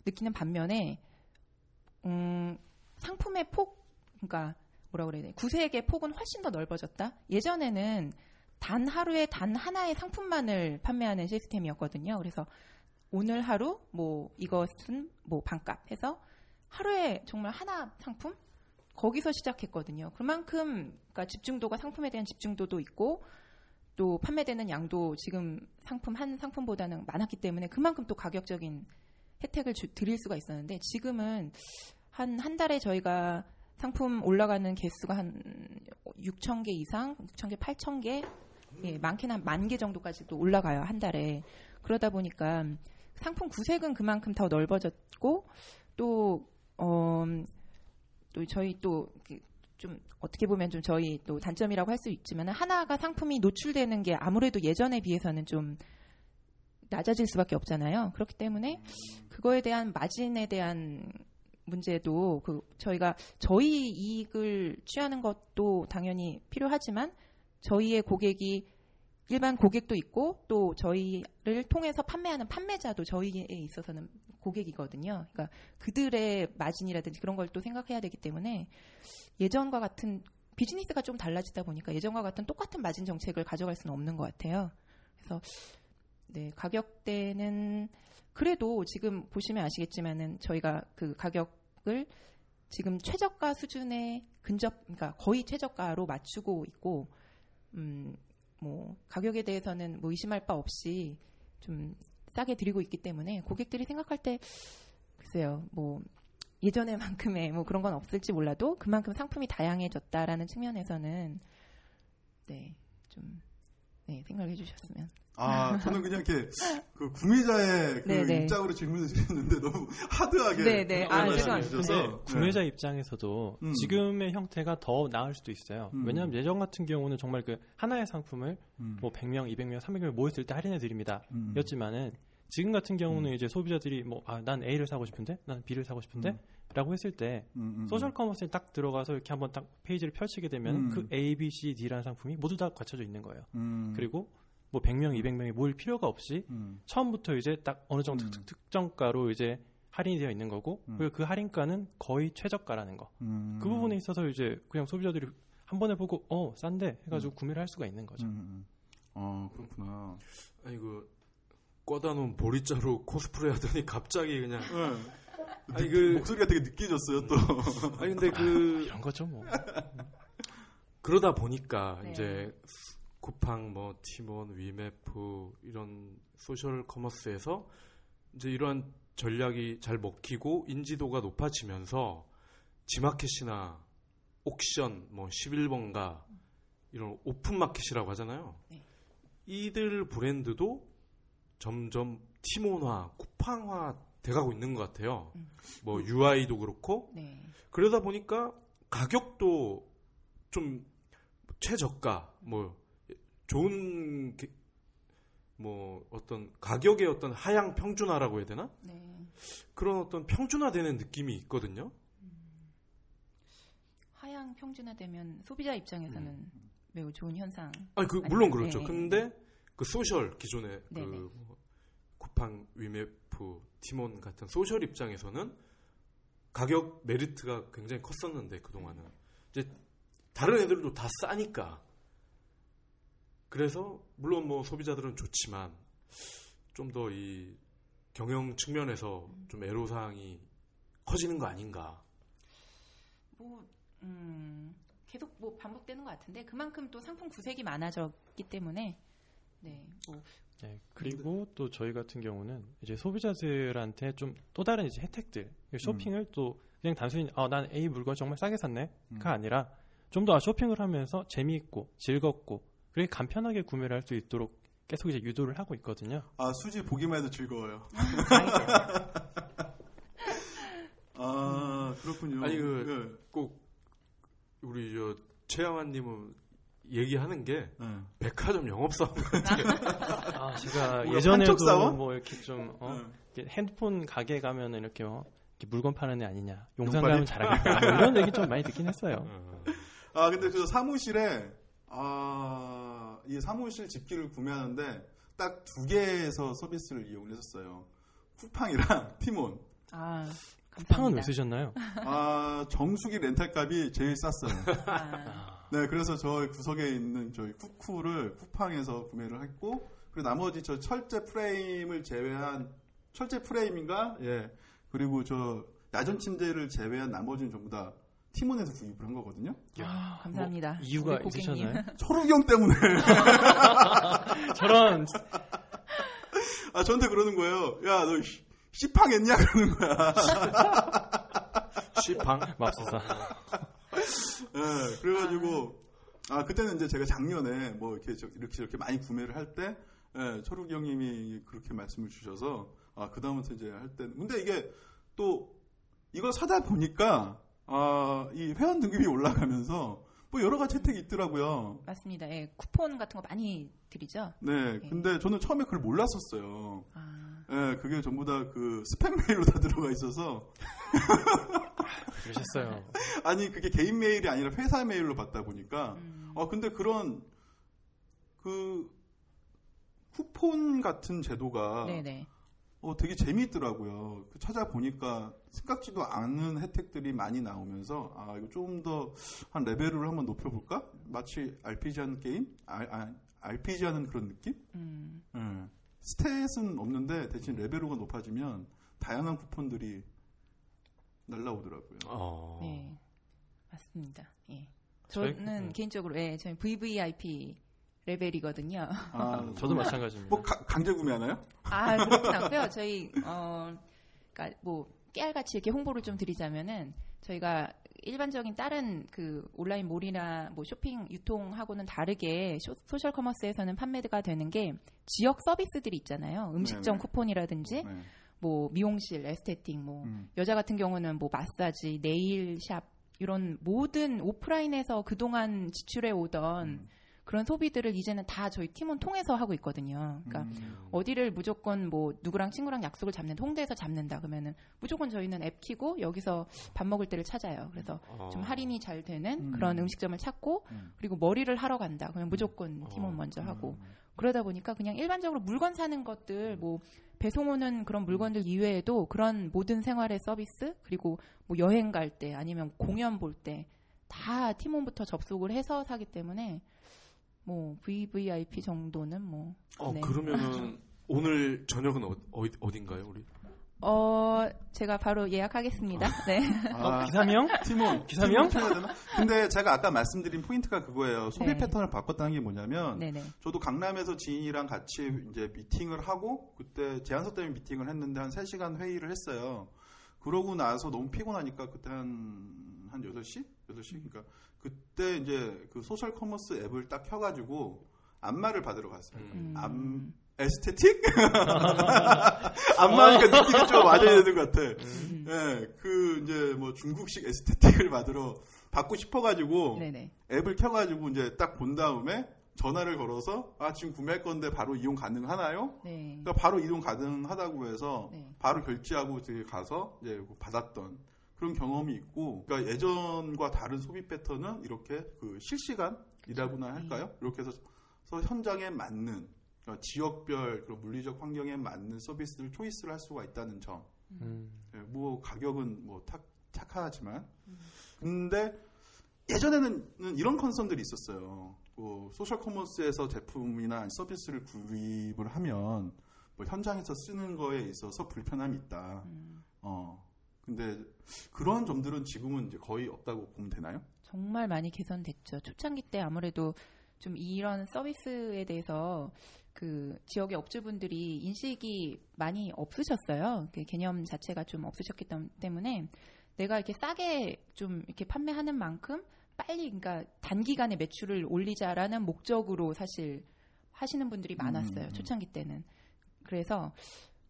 느끼는 반면에 음, 상품의 폭, 그러니까 뭐라 그래야 돼? 구색의 폭은 훨씬 더 넓어졌다. 예전에는 단 하루에 단 하나의 상품만을 판매하는 시스템이었거든요. 그래서 오늘 하루 뭐 이것은 뭐 반값 해서 하루에 정말 하나 상품 거기서 시작했거든요. 그만큼 그러니까 집중도가 상품에 대한 집중도도 있고 또 판매되는 양도 지금 상품 한 상품보다는 많았기 때문에 그만큼 또 가격적인 혜택을 주- 드릴 수가 있었는데 지금은 한한 달에 저희가 상품 올라가는 개수가 한 6천 개 이상, 6천 개, 8천 개, 예, 많게는 한 만 개 정도까지도 올라가요 한 달에. 그러다 보니까 상품 구색은 그만큼 더 넓어졌고 또 어, 또 저희 또 좀 어떻게 보면 좀 저희 또 단점이라고 할 수 있지만 하나가 상품이 노출되는 게 아무래도 예전에 비해서는 좀 낮아질 수밖에 없잖아요. 그렇기 때문에 그거에 대한 마진에 대한 문제도 그 저희가 저희 이익을 취하는 것도 당연히 필요하지만 저희의 고객이 일반 고객도 있고 또 저희를 통해서 판매하는 판매자도 저희에 있어서는 고객이거든요. 그러니까 그들의 마진이라든지 그런 걸 또 생각해야 되기 때문에 예전과 같은 비즈니스가 좀 달라지다 보니까 예전과 같은 똑같은 마진 정책을 가져갈 수는 없는 것 같아요. 그래서 네 가격대는 그래도 지금 보시면 아시겠지만은 저희가 그 가격을 지금 최저가 수준에 근접, 그러니까 거의 최저가로 맞추고 있고, 음, 뭐 가격에 대해서는 뭐 의심할 바 없이 좀 싸게 드리고 있기 때문에 고객들이 생각할 때 글쎄요, 뭐 예전에만큼의 뭐 그런 건 없을지 몰라도 그만큼 상품이 다양해졌다라는 측면에서는 네, 좀 네, 생각해 주셨으면 아, 저는 그냥 이렇게 그 구매자의 그 네네. 입장으로 질문을 드렸는데 너무 hard하게 네네. 아, 말씀해 죄송합니다. 주셔서. 근데 네. 구매자 입장에서도 음. 지금의 형태가 더 나을 수도 있어요. 음. 왜냐하면 예전 같은 경우는 정말 그 하나의 상품을 음. 뭐 100명, 200명, 300명 모였을 때 할인해 드립니다. 음. 였지만은 지금 같은 경우는 이제 소비자들이 뭐 아 난 A를 사고 싶은데 난 B를 사고 싶은데 음. 라고 했을 때 음, 음, 소셜 커머스에 딱 들어가서 이렇게 한번 딱 페이지를 펼치게 되면 음. 그 A, B, C, D라는 상품이 모두 다 갖춰져 있는 거예요. 음. 그리고 뭐 100명, 200명이 모일 필요가 없이 음. 처음부터 이제 딱 어느 정도 음. 특, 특정가로 이제 할인이 되어 있는 거고 음. 그리고 그 할인가는 거의 최저가라는 거. 음. 그 부분에 있어서 이제 그냥 소비자들이 한 번에 보고 어 싼데 해가지고 음. 구매를 할 수가 있는 거죠. 음, 음. 어, 그렇구나. 아니 그 꿔다 놓은 보리자루 코스프레 하더니 갑자기 그냥 아니, 그- 목소리가 되게 느껴졌어요, 또. 아니 근데 그 이런 거죠 뭐. 그러다 보니까 네. 이제 쿠팡 뭐 티몬 위메프 이런 소셜 커머스에서 이제 이러한 전략이 잘 먹히고 인지도가 높아지면서 지마켓이나 옥션 뭐 11번가 이런 오픈 마켓이라고 하잖아요. 네. 이들 브랜드도 점점 티몬화, 쿠팡화 돼가고 있는 것 같아요. 음. 뭐 UI도 그렇고 네. 그러다 보니까 가격도 좀 최저가 뭐 좋은 게- 뭐 어떤 가격의 어떤 하향 평준화라고 해야 되나 네. 그런 어떤 평준화되는 느낌이 있거든요. 하향 평준화되면 소비자 입장에서는 매우 좋은 현상. 아니 그 물론 그렇죠. 네. 근데 그 소셜 기존의 그 네네. 뭐 쿠팡, 위메프, 티몬 같은 소셜 입장에서는 가격 메리트가 굉장히 컸었는데 그 동안은 이제 다른 애들도 다 싸니까 그래서 물론 뭐 소비자들은 좋지만 좀 더 이 경영 측면에서 좀 애로 사항이 커지는 거 아닌가. 뭐 음, 계속 뭐 반복되는 것 같은데 그만큼 또 상품 구색이 많아졌기 때문에 네. 뭐 네, 그리고 또 저희 같은 경우는 이제 소비자들한테 좀 또 다른 이제 혜택들 쇼핑을 또 그냥 단순히 아, 난 A 물건 정말 싸게 샀네가 음. 아니라 좀 더 쇼핑을 하면서 재미있고 즐겁고 그리고 간편하게 구매를 할 수 있도록 계속 이제 유도를 하고 있거든요. 아, 수지 보기만 해도 즐거워요. 다행이죠. 아, 그렇군요. 아니, 그- 예. 꼭 우리 저 최양환님은 얘기하는 게 예. 백화점 영업 사원 아, 제가 예전에도? 뭐 이렇게 좀 어, 예. 이렇게 핸드폰 가게 가면은 이렇게, 어, 이렇게 물건 파는 애 아니냐, 용산 용팔이? 가면 잘하겠다 뭐 이런 얘기 좀 많이 듣긴 했어요. 어. 아, 근데 그 사무실에, 아, 이 사무실 집기를 구매하는데 딱 두 개에서 서비스를 이용을 했었어요. 쿠팡이랑 티몬. 아, 쿠팡은 왜. 쓰셨나요? 아, 정수기 렌탈 값이 제일 쌌어요. 아, 네, 그래서 저희 구석에 있는 저희 쿠쿠를 쿠팡에서 구매를 했고, 그리고 나머지 저 철제 프레임을 제외한, 철제 프레임인가? 예. 그리고 저 야전 침대를 제외한 나머지는 전부 다 티몬에서 구입을 한 거거든요. 아, 감사합니다. 뭐 이유가. 있으셨나요? 초록형 때문에. 저런 아, 저한테 그러는 거예요. 야, 너 씨- 씨팡했냐? 그러는 거야. 시방 맙소사. 예, 그래가지고, 아, 그때는 이제 제가 작년에 뭐 이렇게, 저- 이렇게 이렇게 많이 구매를 할 때, 예, 초록이 형님이 그렇게 말씀을 주셔서, 아, 그다음부터 이제 할 때, 근데 이게 또, 이걸 사다 보니까, 아, 이 회원 등급이 올라가면서, 뭐 여러 가지 혜택이 있더라고요. 맞습니다. 예, 쿠폰 같은 거 많이 드리죠. 네, 근데 저는 처음에 그걸 몰랐었어요. 아, 예, 그게 전부 다 그 스팸 메일로 다 들어가 있어서, 그러셨어요. 아니, 그게 개인 메일이 아니라 회사 메일로 받다 보니까, 음, 어, 근데 그런, 그, 쿠폰 같은 제도가, 네네. 어, 되게 재미있더라고요. 그 찾아보니까 생각지도 않은 혜택들이 많이 나오면서, 아, 이거 좀 더 한 레벨을 한번 높여볼까? 마치 RPG 하는 게임? 아, 아, RPG 하는 그런 느낌? 음, 예. 스탯은 없는데 대신 레벨로가 높아지면 다양한 쿠폰들이 날라오더라고요. 어. 네. 맞습니다. 예. 저희- 저는 네. 개인적으로 예, 저는 VVIP 레벨이거든요. 아, 저도 마찬가지입니다. 뭐 가- 강제 구매하나요? 아, 그렇진 않고요. 저희 어 그러니까 뭐 깨알같이 이렇게 홍보를 좀 드리자면은 저희가 일반적인 다른 그 온라인 몰이나 뭐 쇼핑 유통하고는 다르게 쇼- 소셜 커머스에서는 판매가 되는 게 지역 서비스들이 있잖아요. 음식점 네네. 쿠폰이라든지 네. 뭐 미용실, 에스테틱, 뭐 음. 여자 같은 경우는 뭐 마사지, 네일샵 이런 모든 오프라인에서 그동안 지출해 오던 음. 그런 소비들을 이제는 다 저희 티몬 통해서 하고 있거든요. 그러니까 음. 어디를 무조건 뭐 누구랑 친구랑 약속을 잡는 홍대에서 잡는다 그러면은 무조건 저희는 앱 키고 여기서 밥 먹을 때를 찾아요. 그래서 좀 어. 할인이 잘 되는 음. 그런 음식점을 찾고 음. 그리고 머리를 하러 간다. 그러면 무조건 팀원 어. 먼저 하고 음. 그러다 보니까 그냥 일반적으로 물건 사는 것들 뭐 배송 오는 그런 물건들 이외에도 그런 모든 생활의 서비스 그리고 뭐 여행 갈 때 아니면 공연 볼 때 다 팀원부터 접속을 해서 사기 때문에 뭐 VVIP 정도는 뭐 어, 네. 그러면은 오늘 저녁은 어, 어, 어딘가요, 우리? 어, 제가 바로 예약하겠습니다. 네. 아, 기사명? 티몬 기사명? 티몬 되나? 근데 제가 아까 말씀드린 포인트가 그거예요. 소비 네. 패턴을 바꿨다는 게 뭐냐면 네네. 저도 강남에서 지인이랑 같이 이제 미팅을 하고 그때 제안서 때문에 미팅을 했는데 한 3시간 회의를 했어요. 그러고 나서 너무 피곤하니까 그때 한, 한 8시? 8시? 그러니까 그때 이제 그 소셜 커머스 앱을 딱 켜가지고 안마를 받으러 갔어요. 음. 암, 에스테틱? 안마니까 느낌이 좀 맞아야 되는 것 같아. 음. 예, 그 이제 뭐 중국식 에스테틱을 받으러 받고 싶어가지고 네네. 앱을 켜가지고 이제 딱 본 다음에 전화를 걸어서 아 지금 구매할 건데 바로 이용 가능하나요? 네. 그러니까 바로 이용 가능하다고 해서 네. 바로 결제하고 가서 이제 받았던 그런 경험이 있고 그러니까 예전과 다른 소비 패턴은 이렇게 그 실시간이라고나 할까요? 이렇게 해서 현장에 맞는 그러니까 지역별 그런 물리적 환경에 맞는 서비스를 choice를 할 수가 있다는 점. 음. 예, 뭐 가격은 뭐 탁, 착하지만 근데 예전에는 이런 concern들이 있었어요. 뭐 소셜 커머스에서 제품이나 서비스를 구입을 하면 뭐 현장에서 쓰는 거에 있어서 불편함이 있다. 음. 어. 근데 그런 점들은 지금은 이제 거의 없다고 보면 되나요? 정말 많이 개선됐죠. 초창기 때 아무래도 좀 이런 서비스에 대해서 그 지역의 업주분들이 인식이 많이 없으셨어요. 그 개념 자체가 좀 없으셨기 때- 때문에 내가 이렇게 싸게 좀 이렇게 판매하는 만큼 빨리 그러니까 단기간에 매출을 올리자라는 목적으로 사실 하시는 분들이 많았어요. 음, 음. 초창기 때는. 그래서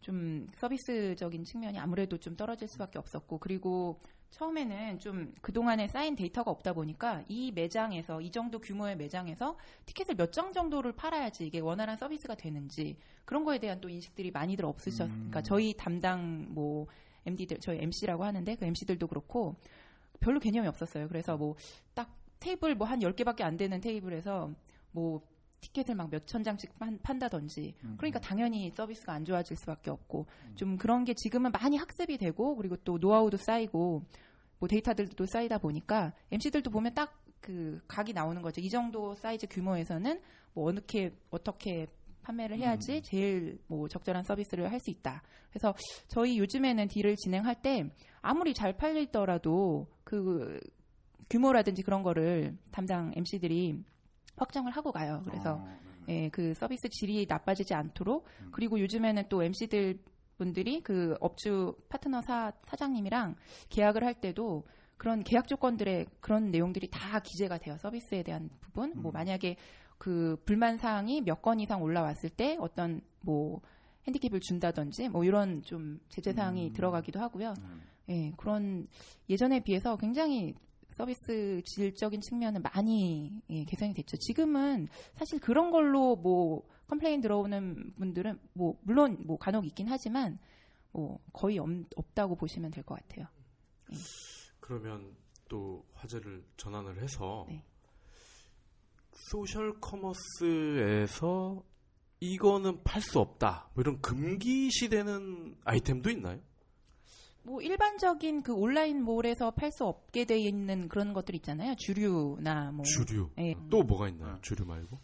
좀 서비스적인 측면이 아무래도 좀 떨어질 수밖에 없었고 그리고 처음에는 좀 그동안에 쌓인 데이터가 없다 보니까 이 매장에서 이 정도 규모의 매장에서 티켓을 몇 장 정도를 팔아야지 이게 원활한 서비스가 되는지 그런 거에 대한 또 인식들이 많이들 없으셨. 음. 그러니까 저희 담당 뭐 MD들 저희 MC라고 하는데 그 MC들도 그렇고 별로 개념이 없었어요. 그래서 뭐 딱 테이블 뭐한 10개밖에 안 되는 테이블에서 뭐 티켓을 막 몇 천 장씩 판, 판다든지 음. 그러니까 당연히 서비스가 안 좋아질 수밖에 없고 좀 그런 게 지금은 많이 학습이 되고 그리고 또 노하우도 쌓이고 뭐 데이터들도 쌓이다 보니까 MC들도 보면 딱 그 각이 나오는 거죠. 이 정도 사이즈 규모에서는 뭐 어떻게 어떻게 판매를 해야지 음. 제일 뭐 적절한 서비스를 할 수 있다. 그래서 저희 요즘에는 딜을 진행할 때 아무리 잘 팔리더라도 그 규모라든지 그런 거를 담당 MC들이 확정을 하고 가요. 그래서 어, 네. 예, 그 서비스 질이 나빠지지 않도록 음. 그리고 요즘에는 또 MC들 분들이 그 업주 파트너 사, 사장님이랑 계약을 할 때도 그런 계약 조건들의 그런 내용들이 다 기재가 돼요. 서비스에 대한 부분. 뭐 음. 만약에 그 불만 사항이 몇 건 이상 올라왔을 때 어떤 뭐 핸디캡을 준다든지 뭐 이런 좀 제재 사항이 음. 들어가기도 하고요. 네. 예, 그런 예전에 비해서 굉장히 서비스 질적인 측면은 많이 예, 개선이 됐죠. 지금은 사실 그런 걸로 뭐 complain 들어오는 분들은 뭐 물론 뭐 간혹 있긴 하지만 뭐 거의 없, 없다고 보시면 될 것 같아요. 그러면 또 화제를 전환을 해서 네. 소셜 커머스에서 이거는 팔 수 없다. 뭐 이런 금기시되는 아이템도 있나요? 뭐 일반적인 그 온라인 몰에서 팔 수 없게 돼 있는 그런 것들 있잖아요. 주류나 뭐 주류. 예. 또 뭐가 있나요? 네. 주류 말고?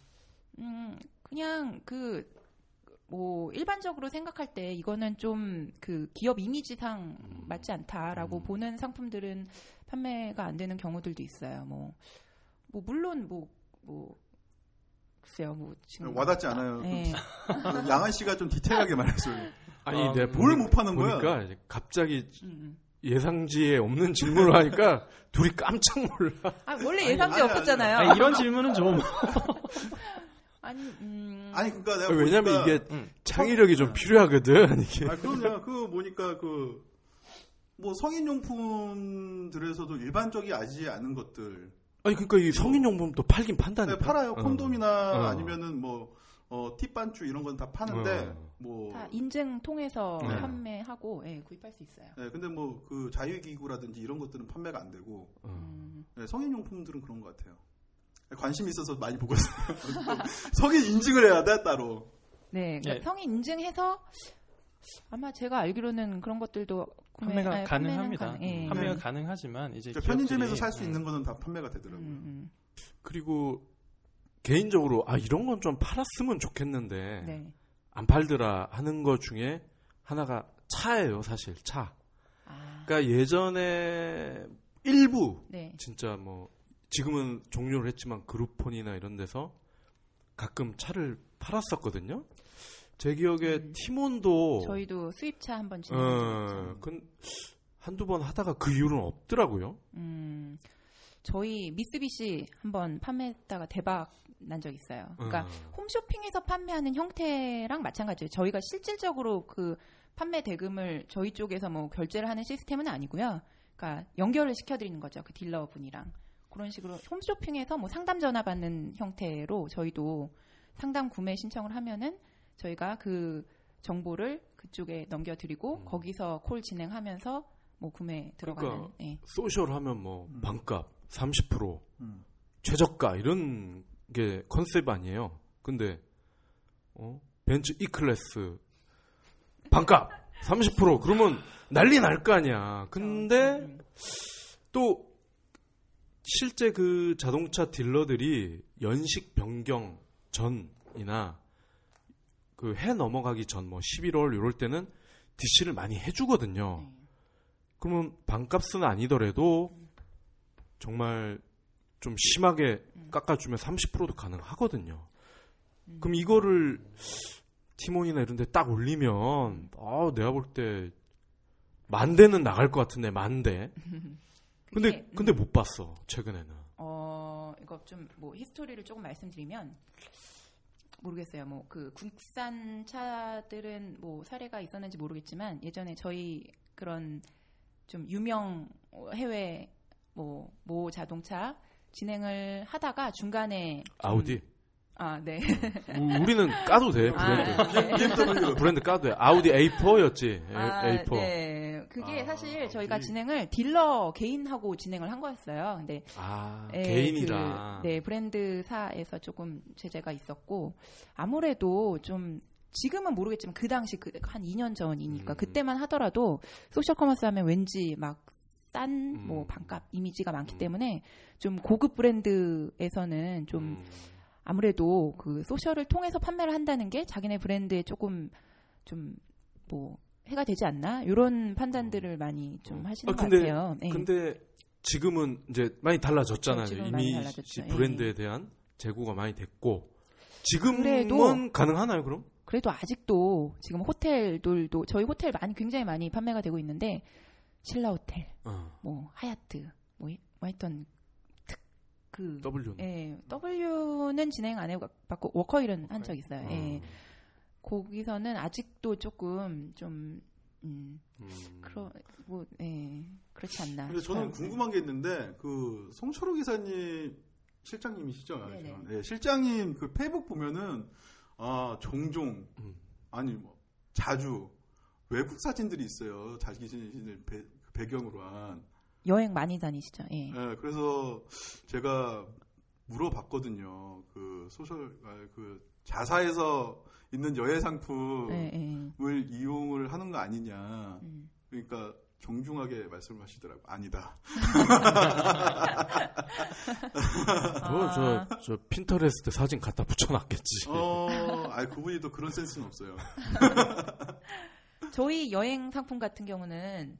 음, 그냥 그, 뭐, 일반적으로 생각할 때 이거는 좀 그 기업 이미지상 음. 맞지 않다라고 음. 보는 상품들은 판매가 안 되는 경우들도 있어요. 뭐, 뭐, 물론 뭐, 뭐, 글쎄요, 뭐, 지금. 와닿지 않아요. 예. 그 양한 씨가 좀 디테일하게 말했어요. 아니, 아, 내가 뭘못 파는 거야? 보니까 이제 갑자기 음. 예상지에 없는 질문을 하니까 둘이 깜짝 놀라. 아 원래 아니, 예상지 아니, 아니, 없었잖아요. 아니, 이런 질문은 좀 아니, 음, 아니 그러니까 내가 왜냐면 보니까- 이게 음. 창의력이 좀 필요하거든. 이게. 아 그럼요. 그 보니까 그 뭐 성인용품들에서도 일반적이지 않은 것들 아니 그러니까 이 성인용품도 팔긴 판다니까. 네, 팔아요. 어. 콘돔이나 어. 아니면은 뭐 어, 팁반쭈 이런 건 다 파는데 어. 뭐다 인증 통해서 네. 판매하고 예, 구입할 수 있어요. 네, 근데 뭐 그 자유기구라든지 이런 것들은 판매가 안 되고 어. 음, 네, 성인 용품들은 그런 것 같아요. 관심 있어서 많이 보고 있어요. 성인 인증을 해야 돼 따로. 네, 그러니까 예. 성인 인증해서 아마 제가 알기로는 그런 것들도 구매- 판매가 아니, 가능합니다. 가능- 예. 판매가 네. 가능하지만 이제 그러니까 편의점에서 기업들이- 살수 음. 있는 거는 다 판매가 되더라고요. 음, 음. 그리고 개인적으로 아 이런 건 좀 팔았으면 좋겠는데 네. 안 팔더라 하는 것 중에 하나가 차예요, 사실 차. 아, 그러니까 예전에 일부 네. 진짜 뭐 지금은 종료를 했지만 그룹폰이나 이런 데서 가끔 차를 팔았었거든요. 제 기억에 음. 티몬도 저희도 수입차 한번 어, 진행했죠. 그 한두 번 하다가 그 이후로는 없더라고요. 음, 저희 미쓰비시 한번 판매했다가 대박 난 적 있어요. 그러니까 어. 홈쇼핑에서 판매하는 형태랑 마찬가지예요. 저희가 실질적으로 그 판매 대금을 저희 쪽에서 뭐 결제를 하는 시스템은 아니고요. 그러니까 연결을 시켜드리는 거죠. 그 딜러분이랑. 그런 식으로 홈쇼핑에서 뭐 상담 전화 받는 형태로 저희도 상담 구매 신청을 하면은 저희가 그 정보를 그쪽에 넘겨드리고 음. 거기서 콜 진행하면서 뭐 구매 들어가는 그러니까 예. 소셜 하면 뭐 음. 반값 30% 음. 최저가 이런 게 컨셉 아니에요. 근데 어? 벤츠 E 클래스 반값 30% 그러면 난리 날 거 아니야. 근데 음, 또 실제 그 자동차 딜러들이 연식 변경 전이나 그 해 넘어가기 전 뭐 11월 이럴 때는 DC를 많이 해주거든요. 네. 그러면 반값은 아니더라도 정말 좀 심하게 깎아주면 30%도 가능하거든요. 그럼 이거를 티몬이나 이런 데 딱 올리면 아 내가 볼 때 만대는 나갈 것 같은데 만대. 근데 음, 근데 못 봤어 최근에는. 어 이거 좀 뭐 히스토리를 조금 말씀드리면 모르겠어요. 뭐 그 국산 차들은 뭐 사례가 있었는지 모르겠지만 예전에 저희 그런 좀 유명 해외 뭐모 자동차 진행을 하다가 중간에 좀- 아우디. 아 네. 우- 우리는 까도 돼 아, 브랜드. 네. BMW. 브랜드 까도 돼. 아우디 A4였지. 아, A4. 네. 그게 아, 사실 저희가 아우디. 진행을 딜러 개인하고 진행을 한 거였어요. 근데 아 예, 개인이라. 그, 네, 브랜드사에서 조금 제재가 있었고 아무래도 좀 지금은 모르겠지만 그 당시 그, 한 2년 전이니까 음. 그때만 하더라도 social commerce 하면 왠지 막 싼 음. 뭐 반값 이미지가 많기 음. 때문에 좀 고급 브랜드에서는 좀 음. 아무래도 그 social을 통해서 판매를 한다는 게 자기네 브랜드에 조금 좀 뭐 해가 되지 않나 이런 판단들을 많이 좀 어. 하시는 아, 것 근데- 같아요. 네. 근데 지금은 이제 많이 달라졌잖아요. 그렇죠, 이미지. 예. 브랜드에 대한 재고가 많이 됐고 지금은 그래도- 가능하나요? 그럼? 그래도 아직도 지금 호텔들도 저희 호텔 많이 굉장히 많이 판매가 되고 있는데 신라 호텔, 어. 뭐 하얏트, 뭐, 이- 뭐 했던 특그 W. 예, W는 진행 안 해봤고 워커힐은 한 적 있어요. 예. 거기서는 아직도 조금 좀 음, 그러 뭐 예, 그렇지 않나. 근데 저는 싶어요. 궁금한 게 있는데 그 송철호 기사님 실장님이시죠? 네네. 네, 실장님 그 페이북 보면은 아 종종 음. 아니 뭐 자주 외국 사진들이 있어요. 자기 자신을 배, 배경으로 한. 여행 많이 다니시죠? 예. 네, 그래서 제가 물어봤거든요. 그 소셜 아, 그 자사에서 있는 여행 상품을 예, 예. 이용을 하는 거 아니냐. 음. 그러니까 정중하게 말씀하시더라고. 아니다. 뭐, 아. 저, 저 핀터레스트 사진 갖다 붙여놨겠지. 어, 아 그분이 또 그런 센스는 없어요. 저희 여행 상품 같은 경우는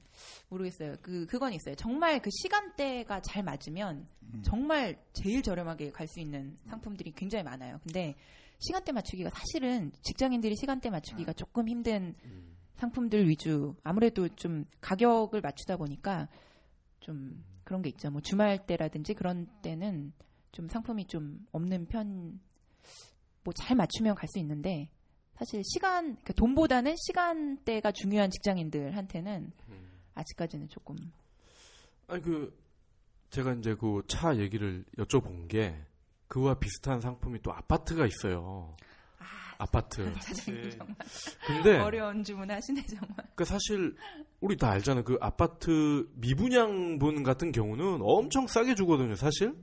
모르겠어요. 그 그건 있어요. 정말 그 시간대가 잘 맞으면 음. 정말 제일 저렴하게 갈 수 있는 상품들이 굉장히 많아요. 근데 시간대 맞추기가 사실은 직장인들이 시간대 맞추기가 조금 힘든 음. 상품들 위주 아무래도 좀 가격을 맞추다 보니까 좀 그런 게 있죠. 뭐 주말 때라든지 그런 때는 좀 상품이 좀 없는 편, 뭐 잘 맞추면 갈 수 있는데 사실 시간, 그러니까 돈보다는 시간대가 중요한 직장인들한테는 아직까지는 조금 아니 그 제가 이제 그 차 얘기를 여쭤본 게 그와 비슷한 상품이 또 아파트가 있어요. 아, 파트 네. 근데 어려운 주문하시네 정말. 그 사실 우리 다 알잖아요. 그 아파트 미분양분 같은 경우는 엄청 싸게 주거든요. 사실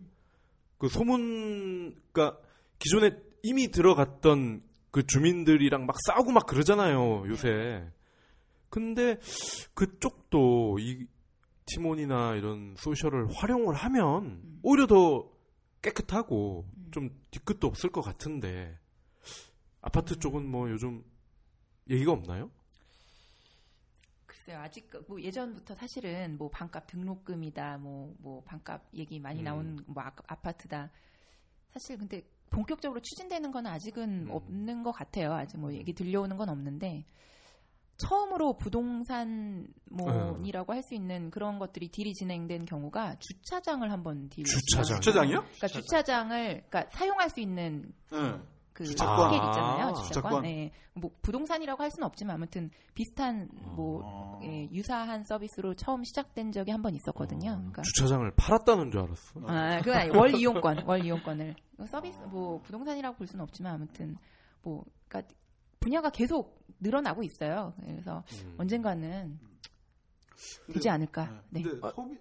그 소문, 그러니까 기존에 이미 들어갔던 그 주민들이랑 막 싸우고 막 그러잖아요. 요새. 근데 그쪽도 이 티몬이나 이런 소셜을 활용을 하면 오히려 더 깨끗하고 좀 뒤끝도 없을 것 같은데 아파트 쪽은 뭐 요즘 얘기가 없나요? 글쎄요, 아직 그뭐 예전부터 사실은 뭐 반값 등록금이다, 뭐 뭐 반값 얘기 많이 음. 나온 뭐 아, 아파트다. 사실 근데 본격적으로 추진되는 건 아직은 음. 없는 것 같아요. 아직 뭐 얘기 들려오는 건 없는데 처음으로 부동산뭐이라고 할수 있는 그런 것들이 딜이 진행된 경우가 주차장을 한번 딜. 주차장. 주차장이요? 그러니까 주차장 을 그러니까 사용할 수 있는 네. 그. 티켓 있잖아요. 아, 주차권. 주차권. 네. 뭐 부동산이라고 할 수는 없지만 아무튼 비슷한 뭐 어. 예, 유사한 서비스로 처음 시작된 적이 한 번 있었거든요. 그러니까 주차장을 팔았다는 줄 알았어. 아, 그건 아니, 월 이용권, 월 이용권을 이거 서비스 뭐 부동산이라고 볼 수는 없지만 아무튼 뭐 그러니까 분야가 계속 늘어나고 있어요. 그래서 음. 언젠가는 근데- 되지 않을까. 네. 근데 아, 소비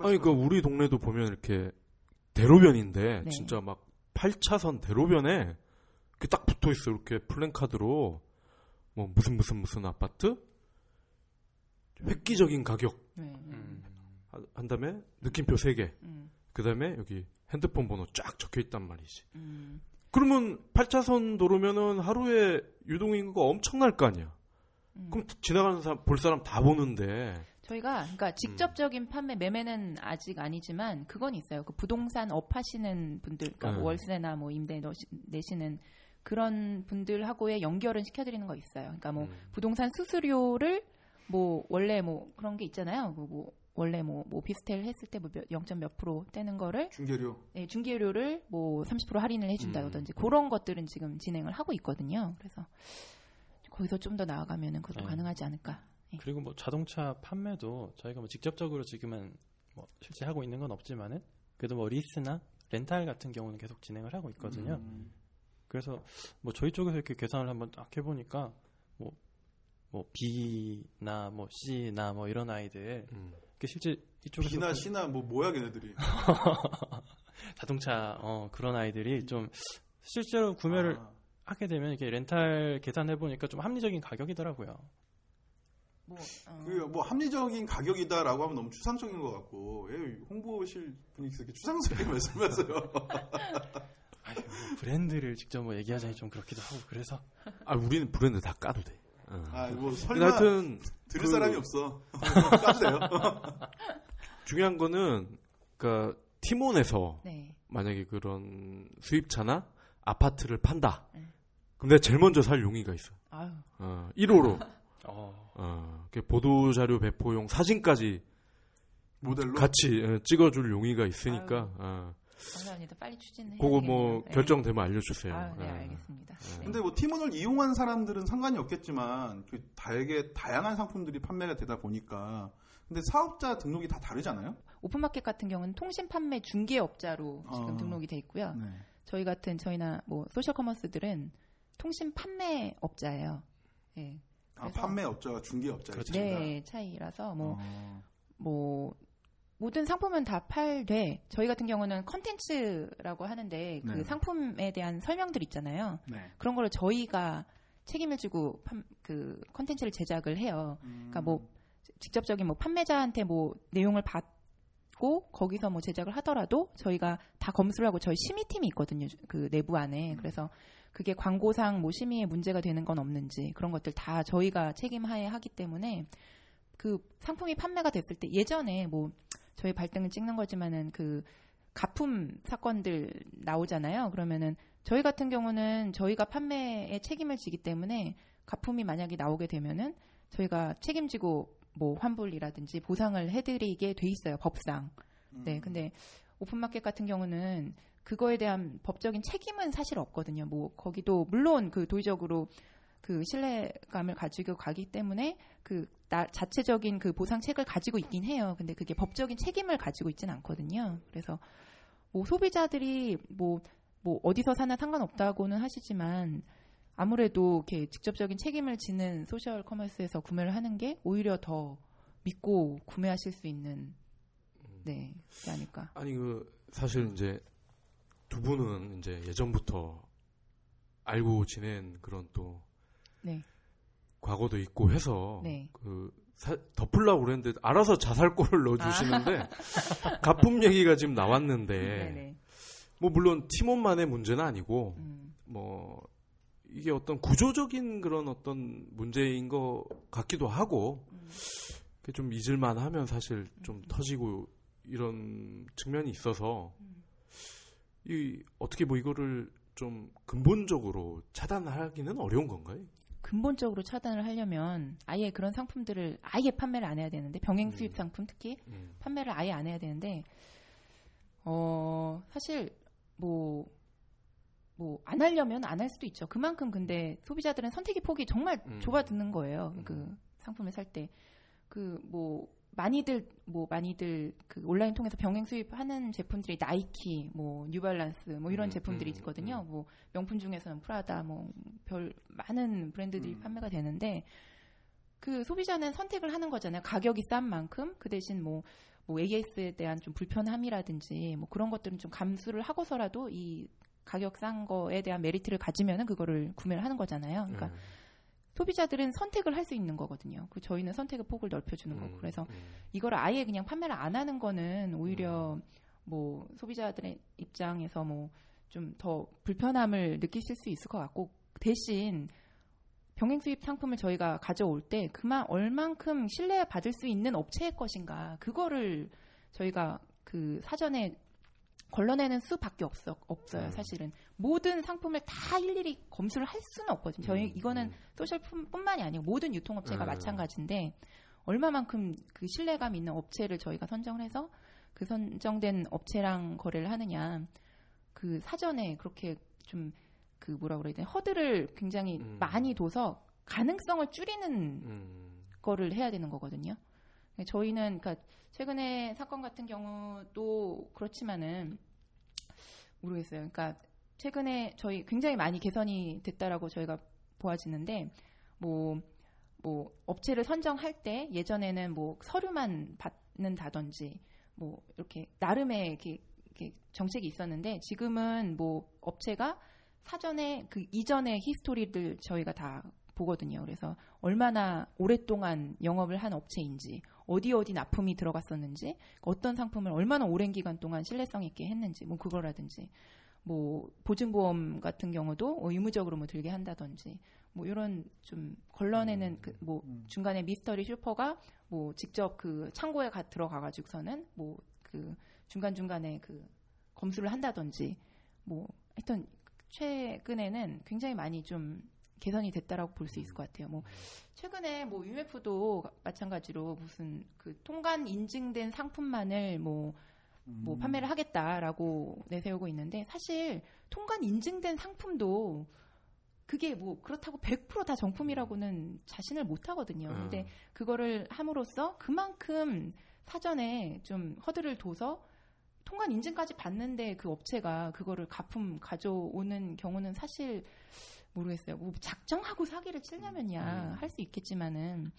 아니 그 우리 동네도 보면 이렇게 대로변인데 네. 진짜 막 8차선 대로변에 딱 붙어 있어 이렇게 플랜카드로 뭐 무슨 무슨 무슨 아파트 획기적인 가격 네. 음. 한- 한 다음에 느낌표 3개 음, 그 다음에 여기 핸드폰 번호 쫙 적혀 있단 말이지 음. 그러면 8차선 도로면은 하루에 유동인구가 엄청날 거 아니야 음. 그럼 지나가는 사람 볼 사람 다 보는데 저희가 그러니까 직접적인 판매 매매는 아직 아니지만 그건 있어요. 그 부동산 업 하시는 분들, 그러니까 뭐 네. 월세나 뭐 임대 내시는 그런 분들하고의 연결은 시켜드리는 거 있어요. 그러니까 뭐 음. 부동산 수수료를 뭐 원래 뭐 그런 게 있잖아요. 뭐, 뭐 원래 뭐, 뭐 오피스텔 했을 때 뭐 0. 몇 프로 떼는 거를 중개료. 네, 중개료를 뭐 30% 할인을 해준다든지 그런 것들은 지금 진행을 하고 있거든요. 그래서 거기서 좀 더 나아가면은 그것도 네. 가능하지 않을까. 그리고 뭐 자동차 판매도 저희가 뭐 직접적으로 지금은 뭐 실제 하고 있는 건 없지만은 그래도 뭐 리스나 렌탈 같은 경우는 계속 진행을 하고 있거든요. 음. 그래서 뭐 저희 쪽에서 이렇게 계산을 한번 딱 해보니까 뭐, 뭐 B나 뭐 C나 뭐 이런 아이들 음. 그 실제 이쪽에서 B나 그 C나 뭐 뭐야 걔네들이. 자동차 어, 그런 아이들이 좀 실제로 구매를 아, 하게 되면 이렇게 렌탈 계산해 보니까 좀 합리적인 가격이더라고요. 뭐, 어. 그뭐 합리적인 가격이다라고 하면 너무 추상적인 것 같고 예, 홍보실 분위기에서 이렇게 추상스럽게 말씀하세요. 아유, 뭐 브랜드를 직접 뭐 얘기하자니 좀 그렇기도 하고 그래서 아 우리는 브랜드 다 까도 돼 어. 아뭐 근데 설마 하여튼 들을 그- 사람이 없어. 까도 돼요. 중요한 거는 그러니까 티몬에서 네. 만약에 그런 수입차나 아파트를 판다. 네. 그럼 내가 제일 먼저 살 용의가 있어. 아유, 어, 1호로 어, 어, 이렇게 보도 자료 배포용 사진까지 모델로. 같이 어, 찍어줄 용의가 있으니까 아유. 어, 감사합니다. 빨리 추진해. 그거 뭐 결정되면 알려주세요. 아, 네, 어. 알겠습니다. 네. 근데 뭐 티몬을 이용한 사람들은 상관이 없겠지만 그 다양하게 다양한 상품들이 판매가 되다 보니까 근데 사업자 등록이 다 다르잖아요. open market 같은 경우는 통신 판매 중개업자로 지금 어. 등록이 돼 있고요. 네. 저희 같은 저희나 뭐 social commerce들은 통신 판매업자예요. 네. 아, 판매업자와 중개업자. 그렇죠. 네, 차이라서 뭐 어. 뭐 모든 상품은 다 팔되 저희 같은 경우는 컨텐츠라고 하는데 그 네. 상품에 대한 설명들 있잖아요. 네. 그런 거를 저희가 책임을 지고 판- 그 컨텐츠를 제작을 해요. 그러니까 뭐 직접적인 뭐 판매자한테 뭐 내용을 받고 거기서 뭐 제작을 하더라도 저희가 다 검수를 하고 저희 심의팀이 있거든요. 그 내부 안에. 그래서 그게 광고상 뭐 심의에 문제가 되는 건 없는지 그런 것들 다 저희가 책임하에 하기 때문에 그 상품이 판매가 됐을 때 예전에 뭐 저희 발등을 찍는 거지만은 그 가품 사건들 나오잖아요. 그러면은 저희 같은 경우는 저희가 판매에 책임을 지기 때문에 가품이 만약에 나오게 되면은 저희가 책임지고 뭐 환불이라든지 보상을 해드리게 돼 있어요 법상. 음. 네, 근데 오픈마켓 같은 경우는 그거에 대한 법적인 책임은 사실 없거든요. 뭐 거기도 물론 그 도의적으로 그 신뢰감을 가지고 가기 때문에 그 나, 자체적인 그 보상책을 가지고 있긴 해요. 근데 그게 법적인 책임을 가지고 있진 않거든요. 그래서 뭐 소비자들이 뭐, 뭐 어디서 사나 상관없다고는 하시지만 아무래도 이렇게 직접적인 책임을 지는 social commerce에서 구매를 하는 게 오히려 더 믿고 구매하실 수 있는 네, 게 아닐까. 아니 그 사실 이제 두 분은 이제 예전부터 알고 지낸 그런 또 네. 과거도 있고 해서 네. 그 사- 덮으려고 그랬는데 알아서 자살골을 넣어주시는데 가품 얘기가 지금 나왔는데 네, 네. 뭐 물론 팀원만의 문제는 아니고 음, 뭐 이게 어떤 구조적인 그런 어떤 문제인 것 같기도 하고 음. 그게 좀 잊을만 하면 사실 좀 터지고 이런 측면이 있어서 음. 이 어떻게 뭐 이거를 좀 근본적으로 차단하기는 어려운 건가요? 근본적으로 차단을 하려면 아예 그런 상품들을 아예 판매를 안 해야 되는데 병행 음. 수입 상품 특히 음. 판매를 아예 안 해야 되는데 어 사실 뭐 뭐 안 하려면 안 할 수도 있죠. 그만큼 근데 소비자들은 선택의 폭이 정말 음. 좁아드는 거예요. 음. 그 상품을 살 때 그 뭐 많이들 뭐 많이들 그 온라인 통해서 병행 수입하는 제품들이 나이키, 뭐 뉴발란스 뭐 이런 음, 제품들이 음, 있거든요. 음. 뭐 명품 중에서는 프라다 뭐 별 많은 브랜드들이 음. 판매가 되는데 그 소비자는 선택을 하는 거잖아요. 가격이 싼 만큼 그 대신 뭐, 뭐 AS에 대한 좀 불편함이라든지 뭐 그런 것들은 좀 감수를 하고서라도 이 가격 싼 거에 대한 메리트를 가지면은 그거를 구매를 하는 거잖아요. 그러니까 음. 소비자들은 선택을 할 수 있는 거거든요. 그 저희는 선택의 폭을 넓혀주는 거고 음. 그래서 음. 이걸 아예 그냥 판매를 안 하는 거는 오히려 뭐 소비자들의 입장에서 뭐 좀 더 불편함을 느끼실 수 있을 것 같고 대신 병행 수입 상품을 저희가 가져올 때 그만 얼만큼 신뢰 받을 수 있는 업체의 것인가 그거를 저희가 그 사전에 걸러내는 수밖에 없어 없어요 음. 사실은 모든 상품을 다 일일이 검수를 할 수는 없거든요. 저희 음, 이거는 음. 소셜뿐만이 아니고 모든 유통업체가 음. 마찬가지인데 얼마만큼 그 신뢰감 있는 업체를 저희가 선정을 해서 그 선정된 업체랑 거래를 하느냐 그 사전에 그렇게 좀 그 뭐라 그래야 되나 허들을 굉장히 음. 많이 둬서 가능성을 줄이는 음. 거를 해야 되는 거거든요. 저희는 그러니까 최근에 사건 같은 경우도 그렇지만은 모르겠어요. 그러니까 최근에 저희 굉장히 많이 개선이 됐다라고 저희가 보아지는데 뭐, 뭐 업체를 선정할 때 예전에는 뭐 서류만 받는다든지 뭐 이렇게 나름의 이렇게, 이렇게 정책이 있었는데 지금은 뭐 업체가 사전에 그 이전의 히스토리를 저희가 다 보거든요. 그래서 얼마나 오랫동안 영업을 한 업체인지, 어디 어디 납품이 들어갔었는지, 어떤 상품을 얼마나 오랜 기간 동안 신뢰성 있게 했는지, 뭐 그거라든지, 뭐 보증보험 같은 경우도 뭐 의무적으로 뭐 들게 한다든지, 뭐 이런 좀 걸러내는 그뭐 음. 중간에 mystery shopper가 뭐 직접 그 창고에 가 들어가 가지고서는 뭐 그 중간 중간에 그 검수를 한다든지, 뭐 하여튼 최근에는 굉장히 많이 좀 개선이 됐다라고 볼 수 있을 것 같아요. 뭐 최근에 뭐 UMF도 마찬가지로 무슨 그 통관 인증된 상품만을 뭐, 뭐 음. 판매를 하겠다라고 내세우고 있는데 사실 통관 인증된 상품도 그게 뭐 그렇다고 100%다 정품이라고는 자신을 못 하거든요. 음. 근데 그거를 함으로써 그만큼 사전에 좀 허들을 둬서 통관 인증까지 받는데 그 업체가 그거를 가품 가져오는 경우는 사실 모르겠어요. 뭐 작정하고 사기를 치려면야 음. 할수 있겠지만은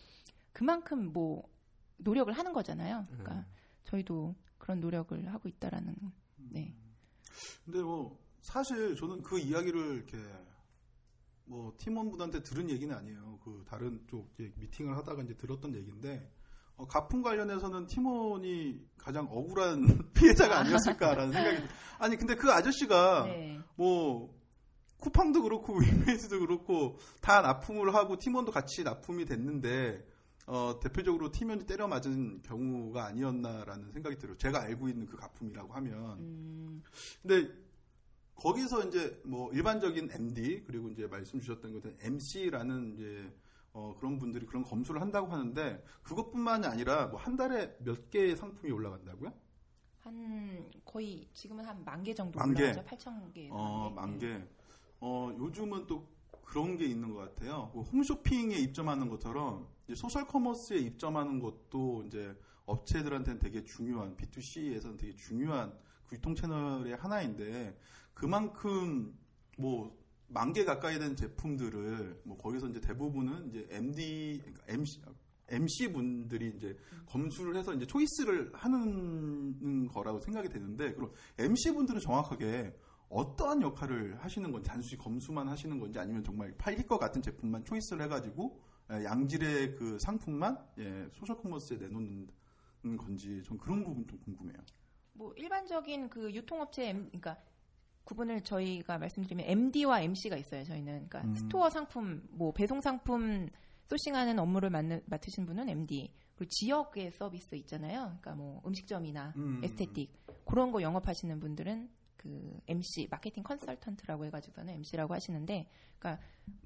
그만큼 뭐 노력을 하는 거잖아요. 그러니까 음. 저희도 그런 노력을 하고 있다라는 네. 근데 뭐 사실 저는 그 이야기를 이렇게 뭐 팀원분한테 들은 얘기는 아니에요. 그 다른 쪽 미팅을 하다가 이제 들었던 얘기인데 어, 가품 관련해서는 팀원이 가장 억울한 피해자가 아니었을까라는 생각이 아니 근데 그 아저씨가 네. 뭐 쿠팡도 그렇고 위메이즈도 그렇고 다 납품을 하고 팀원도 같이 납품이 됐는데 어, 대표적으로 팀원이 때려 맞은 경우가 아니었나라는 생각이 들어요. 제가 알고 있는 그 가품이라고 하면 음, 근데 거기서 이제 뭐 일반적인 MD 그리고 이제 말씀 주셨던 것은 MC라는 이제 어, 그런 분들이 그런 검수를 한다고 하는데 그것뿐만이 아니라 뭐 한 달에 몇 개의 상품이 올라간다고요? 한 거의 지금은 한 만 개 정도? 올라가죠. 8천 개. 어, 네. 만 개. 어, 요즘은 또 그런 게 있는 것 같아요. 뭐 홈쇼핑에 입점하는 것처럼 소셜 커머스에 입점하는 것도 이제 업체들한테는 되게 중요한 B2C에서는 되게 중요한 그 유통 채널의 하나인데 그만큼 뭐 만 개 가까이 된 제품들을 뭐 거기서 이제 대부분은 이제 MD MC MC 분들이 이제 검수를 해서 이제 초이스를 하는 거라고 생각이 되는데 그럼 MC 분들은 정확하게 어떠한 역할을 하시는 건지 단순히 검수만 하시는 건지 아니면 정말 팔릴 것 같은 제품만 초이스를 해가지고 예, 양질의 그 상품만 예, 소셜 커머스에 내놓는 건지 전 그런 부분 좀 궁금해요. 뭐 일반적인 그 유통업체 그러니까 구분을 저희가 말씀드리면 MD와 MC가 있어요. 저희는 그러니까 음. store 상품, 뭐 배송 상품 sourcing하는 업무를 맡는, 맡으신 분은 MD. 그리고 지역의 서비스 있잖아요. 그러니까 뭐 음식점이나 음. aesthetic 그런 거 영업하시는 분들은 그 MC 마케팅 컨설턴트라고 해가지고는 MC라고 하시는데, 그러니까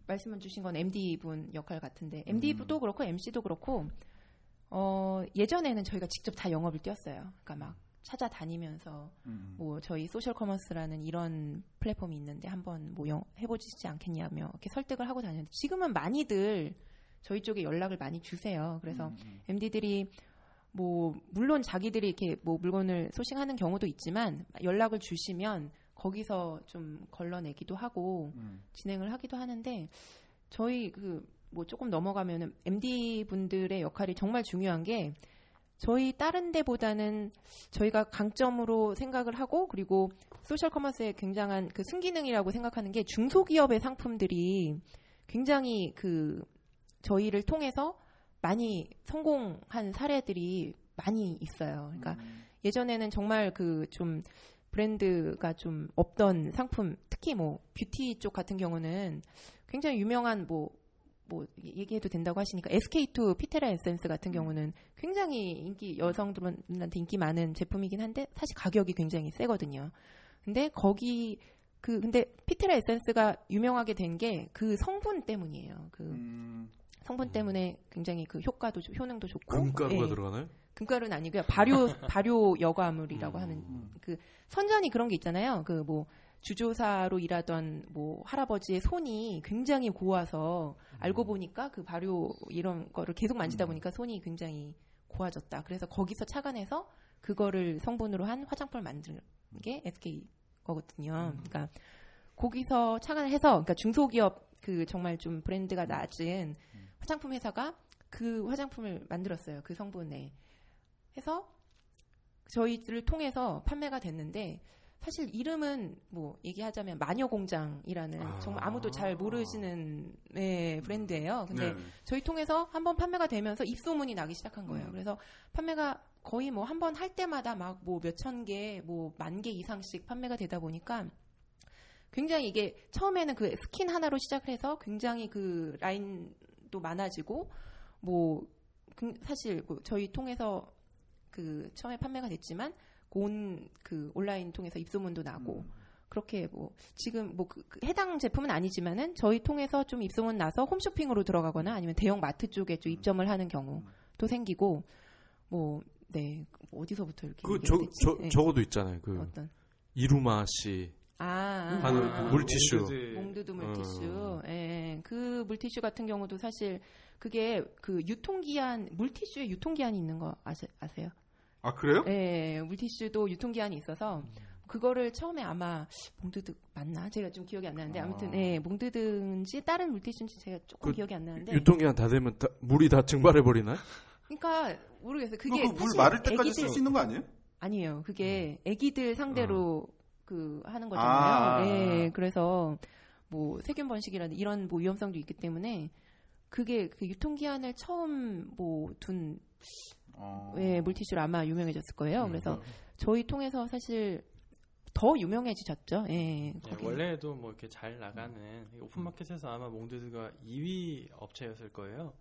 말씀을 주신 건 MD 분 역할 같은데 MD도 그렇고 MC도 그렇고 어 예전에는 저희가 직접 다 영업을 뛰었어요. 그러니까 막 찾아다니면서 음. 뭐 저희 social commerce라는 이런 플랫폼이 있는데 한번 뭐 영- 해보시지 않겠냐며 이렇게 설득을 하고 다녔는데 지금은 많이들 저희 쪽에 연락을 많이 주세요. 그래서 음, MD들이 뭐 물론 자기들이 이렇게 뭐 물건을 sourcing하는 경우도 있지만 연락을 주시면 거기서 좀 걸러내기도 하고 음. 진행을 하기도 하는데 저희 그 뭐 조금 넘어가면은 MD 분들의 역할이 정말 중요한 게 저희 다른 데보다는 저희가 강점으로 생각을 하고 그리고 social commerce의 굉장한 그 순기능이라고 생각하는 게 중소기업의 상품들이 굉장히 그 저희를 통해서 많이 성공한 사례들이 많이 있어요. 그러니까 음. 예전에는 정말 그 좀 브랜드가 좀 없던 상품, 특히 뭐 뷰티 쪽 같은 경우는 굉장히 유명한 뭐, 뭐 얘기해도 된다고 하시니까 SK2 피테라 에센스 같은 경우는 굉장히 인기 여성들한테 인기 많은 제품이긴 한데 사실 가격이 굉장히 세거든요. 근데 거기 그 근데 피테라 에센스가 유명하게 된 게 그 성분 때문이에요. 그 음. 성분 때문에 굉장히 그 효과도 좋- 효능도 좋고 금가루가 예. 들어가나요? 금가루는 아니고요. 발효 발효 여과물이라고 음. 하는 음. 그 선전이 그런 게 있잖아요. 그 뭐 주조사로 일하던 뭐 할아버지의 손이 굉장히 고와서 알고 보니까 그 발효 이런 거를 계속 만지다 음. 보니까 손이 굉장히 고와졌다. 그래서 거기서 착안해서 그거를 성분으로 한 화장품을 만든 게 SK 거거든요. 그러니까 거기서 착안을 해서 그러니까 중소기업 그 정말 좀 브랜드가 낮은 화장품 회사가 그 화장품을 만들었어요. 그 성분에 해서 저희들을 통해서 판매가 됐는데 사실 이름은 뭐 얘기하자면 마녀공장이라는 아. 정말 아무도 잘 모르시는 네, 브랜드예요. 근데 네. 저희 통해서 한번 판매가 되면서 입소문이 나기 시작한 거예요. 음. 그래서 판매가 거의 뭐 한 번 할 때마다 막 뭐 몇천 개, 뭐 만 개 이상씩 판매가 되다 보니까 굉장히 이게 처음에는 그 스킨 하나로 시작을 해서 굉장히 그 라인 도 많아지고 뭐 그- 사실 그 저희 통해서 그 처음에 판매가 됐지만 온 그 온라인 통해서 입소문도 나고 음. 그렇게 뭐 지금 뭐 그- 그 해당 제품은 아니지만은 저희 통해서 좀 입소문 나서 홈쇼핑으로 들어가거나 아니면 대형 마트 쪽에 좀 입점을 하는 경우도 생기고 뭐 네 어디서부터 이렇게 그 얘기해야 저, 되지? 저, 네. 저거도 있잖아요. 그 어떤 이루마 씨 아, 아, 하는 아, 아. 물티슈. 몽드드 물티슈. 어. 예, 그 물티슈 같은 경우도 사실 그게 그 유통기한 물티슈에 유통기한이 있는 거 아세, 아세요? 아 그래요? 예, 물티슈도 유통기한이 있어서 그거를 처음에 아마 몽드드 맞나? 제가 좀 기억이 안 나는데 아무튼 아. 예, 몽드드인지 다른 물티슈인지 제가 조금 그 기억이 안 나는데 유통기한 다 되면 다- 물이 다 증발해 버리나요? 그러니까 모르겠어요. 그게 그거 물 사실 마를 때까지 쓸 수 있는 거 아니에요? 아니에요. 그게 아기들 상대로 그 하는 아. 거잖아요. 예, 그래서 뭐 세균 번식이라든 이런 뭐 위험성도 있기 때문에 그게 그 유통기한을 처음 뭐둔 어. 예, 물티슈로 아마 유명해졌을 거예요. 음, 그래서 저희 통해서 사실 더 유명해지셨죠. 예, 네, 거기. 원래도 뭐 이렇게 잘 나가는 이 오픈마켓에서 아마 몽드드가 2위 업체였을 거예요.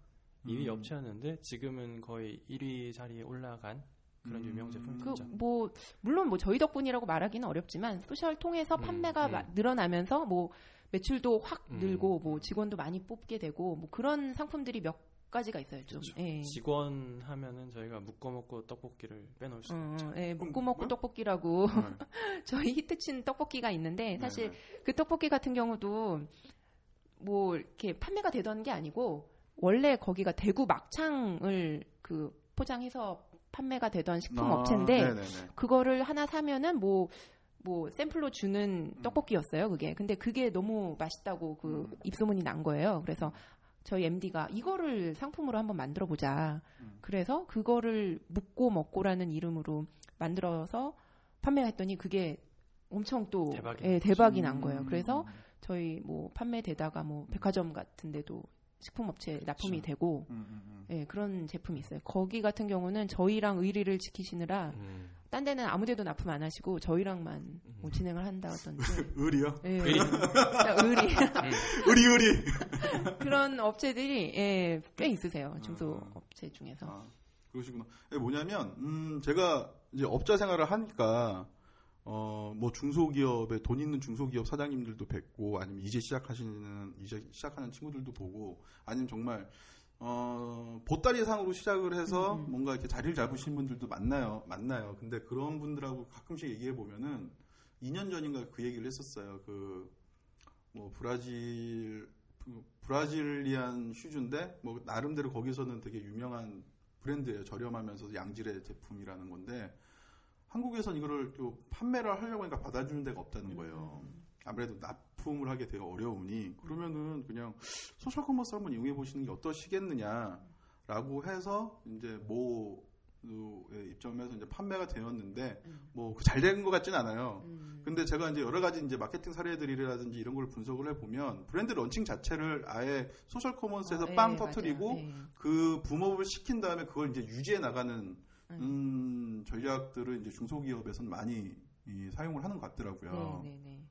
2위 음. 업체였는데 지금은 거의 1위 자리에 올라간 그런 음. 유명 그 제품이죠. 뭐 물론 뭐 저희 덕분이라고 말하기는 어렵지만 소셜 통해서 음, 판매가 음. 마- 늘어나면서 뭐 매출도 확 음. 늘고 뭐 직원도 많이 뽑게 되고 뭐 그런 상품들이 몇 가지가 있어요. 좀. 예. 직원 하면은 저희가 묶어 먹고 떡볶이를 빼놓을 수 어, 없죠. 예, 그럼 묵고 먹고 뭐야? 떡볶이라고 네. 저희 히트친 떡볶이가 있는데 사실 네, 네. 그 떡볶이 같은 경우도 뭐 이렇게 판매가 되던 게 아니고 원래 거기가 대구 막창을 그 포장해서 판매가 되던 식품 아, 업체인데 네네네. 그거를 하나 사면은 뭐, 뭐 샘플로 주는 음. 떡볶이였어요, 그게. 근데 그게 너무 맛있다고 그 음. 입소문이 난 거예요. 그래서 저희 MD가 이거를 상품으로 한번 만들어 보자. 음. 그래서 그거를 묵고 먹고라는 이름으로 만들어서 판매했더니 그게 엄청 또 대박이 예, 난 대박이 음. 난 거예요. 그래서 저희 뭐 판매되다가 뭐 백화점 같은 데도 식품업체 납품이 그렇죠. 되고 음, 음, 음. 예, 그런 제품이 있어요. 거기 같은 경우는 저희랑 의리를 지키시느라 음. 딴 데는 아무데도 납품 안 하시고 저희랑만 뭐 진행을 한다던지 의리요? 예, 의리. 진짜 의리 의리 의리. 그런 업체들이 예, 꽤 있으세요 중소 아. 업체 중에서 아, 그러시구나. 예, 뭐냐면 음, 제가 이제 업자 생활을 하니까 어, 뭐 중소기업에 돈 있는 중소기업 사장님들도 뵙고 아니면 이제 시작하시는 이제 시작하는 친구들도 보고 아니면 정말 어, 보따리 상으로 시작을 해서 음, 음. 뭔가 이렇게 자리를 잡으신 분들도 만나요. 만나요. 근데 그런 분들하고 가끔씩 얘기해 보면은 2년 전인가 그 얘기를 했었어요. 그 뭐 브라질 그 브라질리안 슈즈인데 뭐 나름대로 거기서는 되게 유명한 브랜드예요. 저렴하면서 양질의 제품이라는 건데 한국에선 이거를 또 판매를 하려고 하니까 받아주는 데가 없다는 거예요. 아무래도 납품을 하게 되게 어려우니 그러면은 그냥 social commerce 한번 이용해 보시는 게 어떠시겠느냐라고 해서 이제 모의 입점에서 이제 판매가 되었는데 뭐잘 된 것 같진 않아요. 음. 근데 제가 이제 여러 가지 이제 마케팅 사례들이라든지 이런 걸 분석을 해 보면 브랜드 런칭 자체를 아예 social commerce에서 어, 빵 예, 터트리고. 예. 그 boom up을 시킨 다음에 그걸 이제 유지해 나가는 음. 음, 전략들을 이제 중소기업에서는 많이 이, 사용을 하는 것 같더라고요. 네, 네, 네.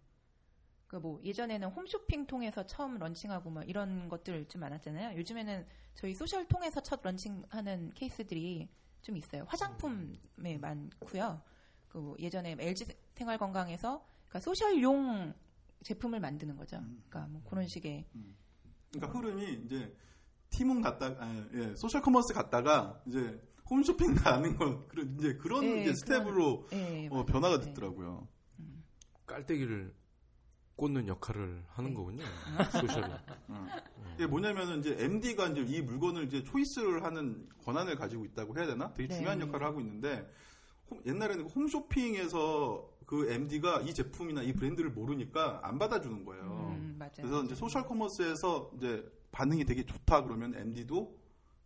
그뭐 예전에는 홈쇼핑 통해서 처음 런칭하고 막 이런 것들 좀 많았잖아요. 요즘에는 저희 소셜 통해서 첫 런칭하는 케이스들이 좀 있어요. 화장품에 많고요. 그 예전에 LG 생활건강에서 그러니까 소셜용 제품을 만드는 거죠. 음. 그러니까 뭐 그런 식의 그러니까 흐름이 이제 티몬 갔다, 아, 예, social commerce 갔다가 이제 홈쇼핑 가는 건 그런 이제 그런 네, 이제 step으로 예, 어. 변화가 네. 됐더라고요. 깔때기를 꽂는 역할을 하는 네. 거군요. social이. 어. 이게 뭐냐면은 이제 MD가 이제 이 물건을 이제 choice를 하는 권한을 가지고 있다고 해야 되나? 되게 네. 중요한 역할을 하고 있는데 홈- 옛날에는 홈쇼핑에서 그 MD가 이 제품이나 이 브랜드를 모르니까 안 받아주는 거예요. 음, 맞아요. 그래서 이제 social commerce에서 이제 반응이 되게 좋다 그러면 MD도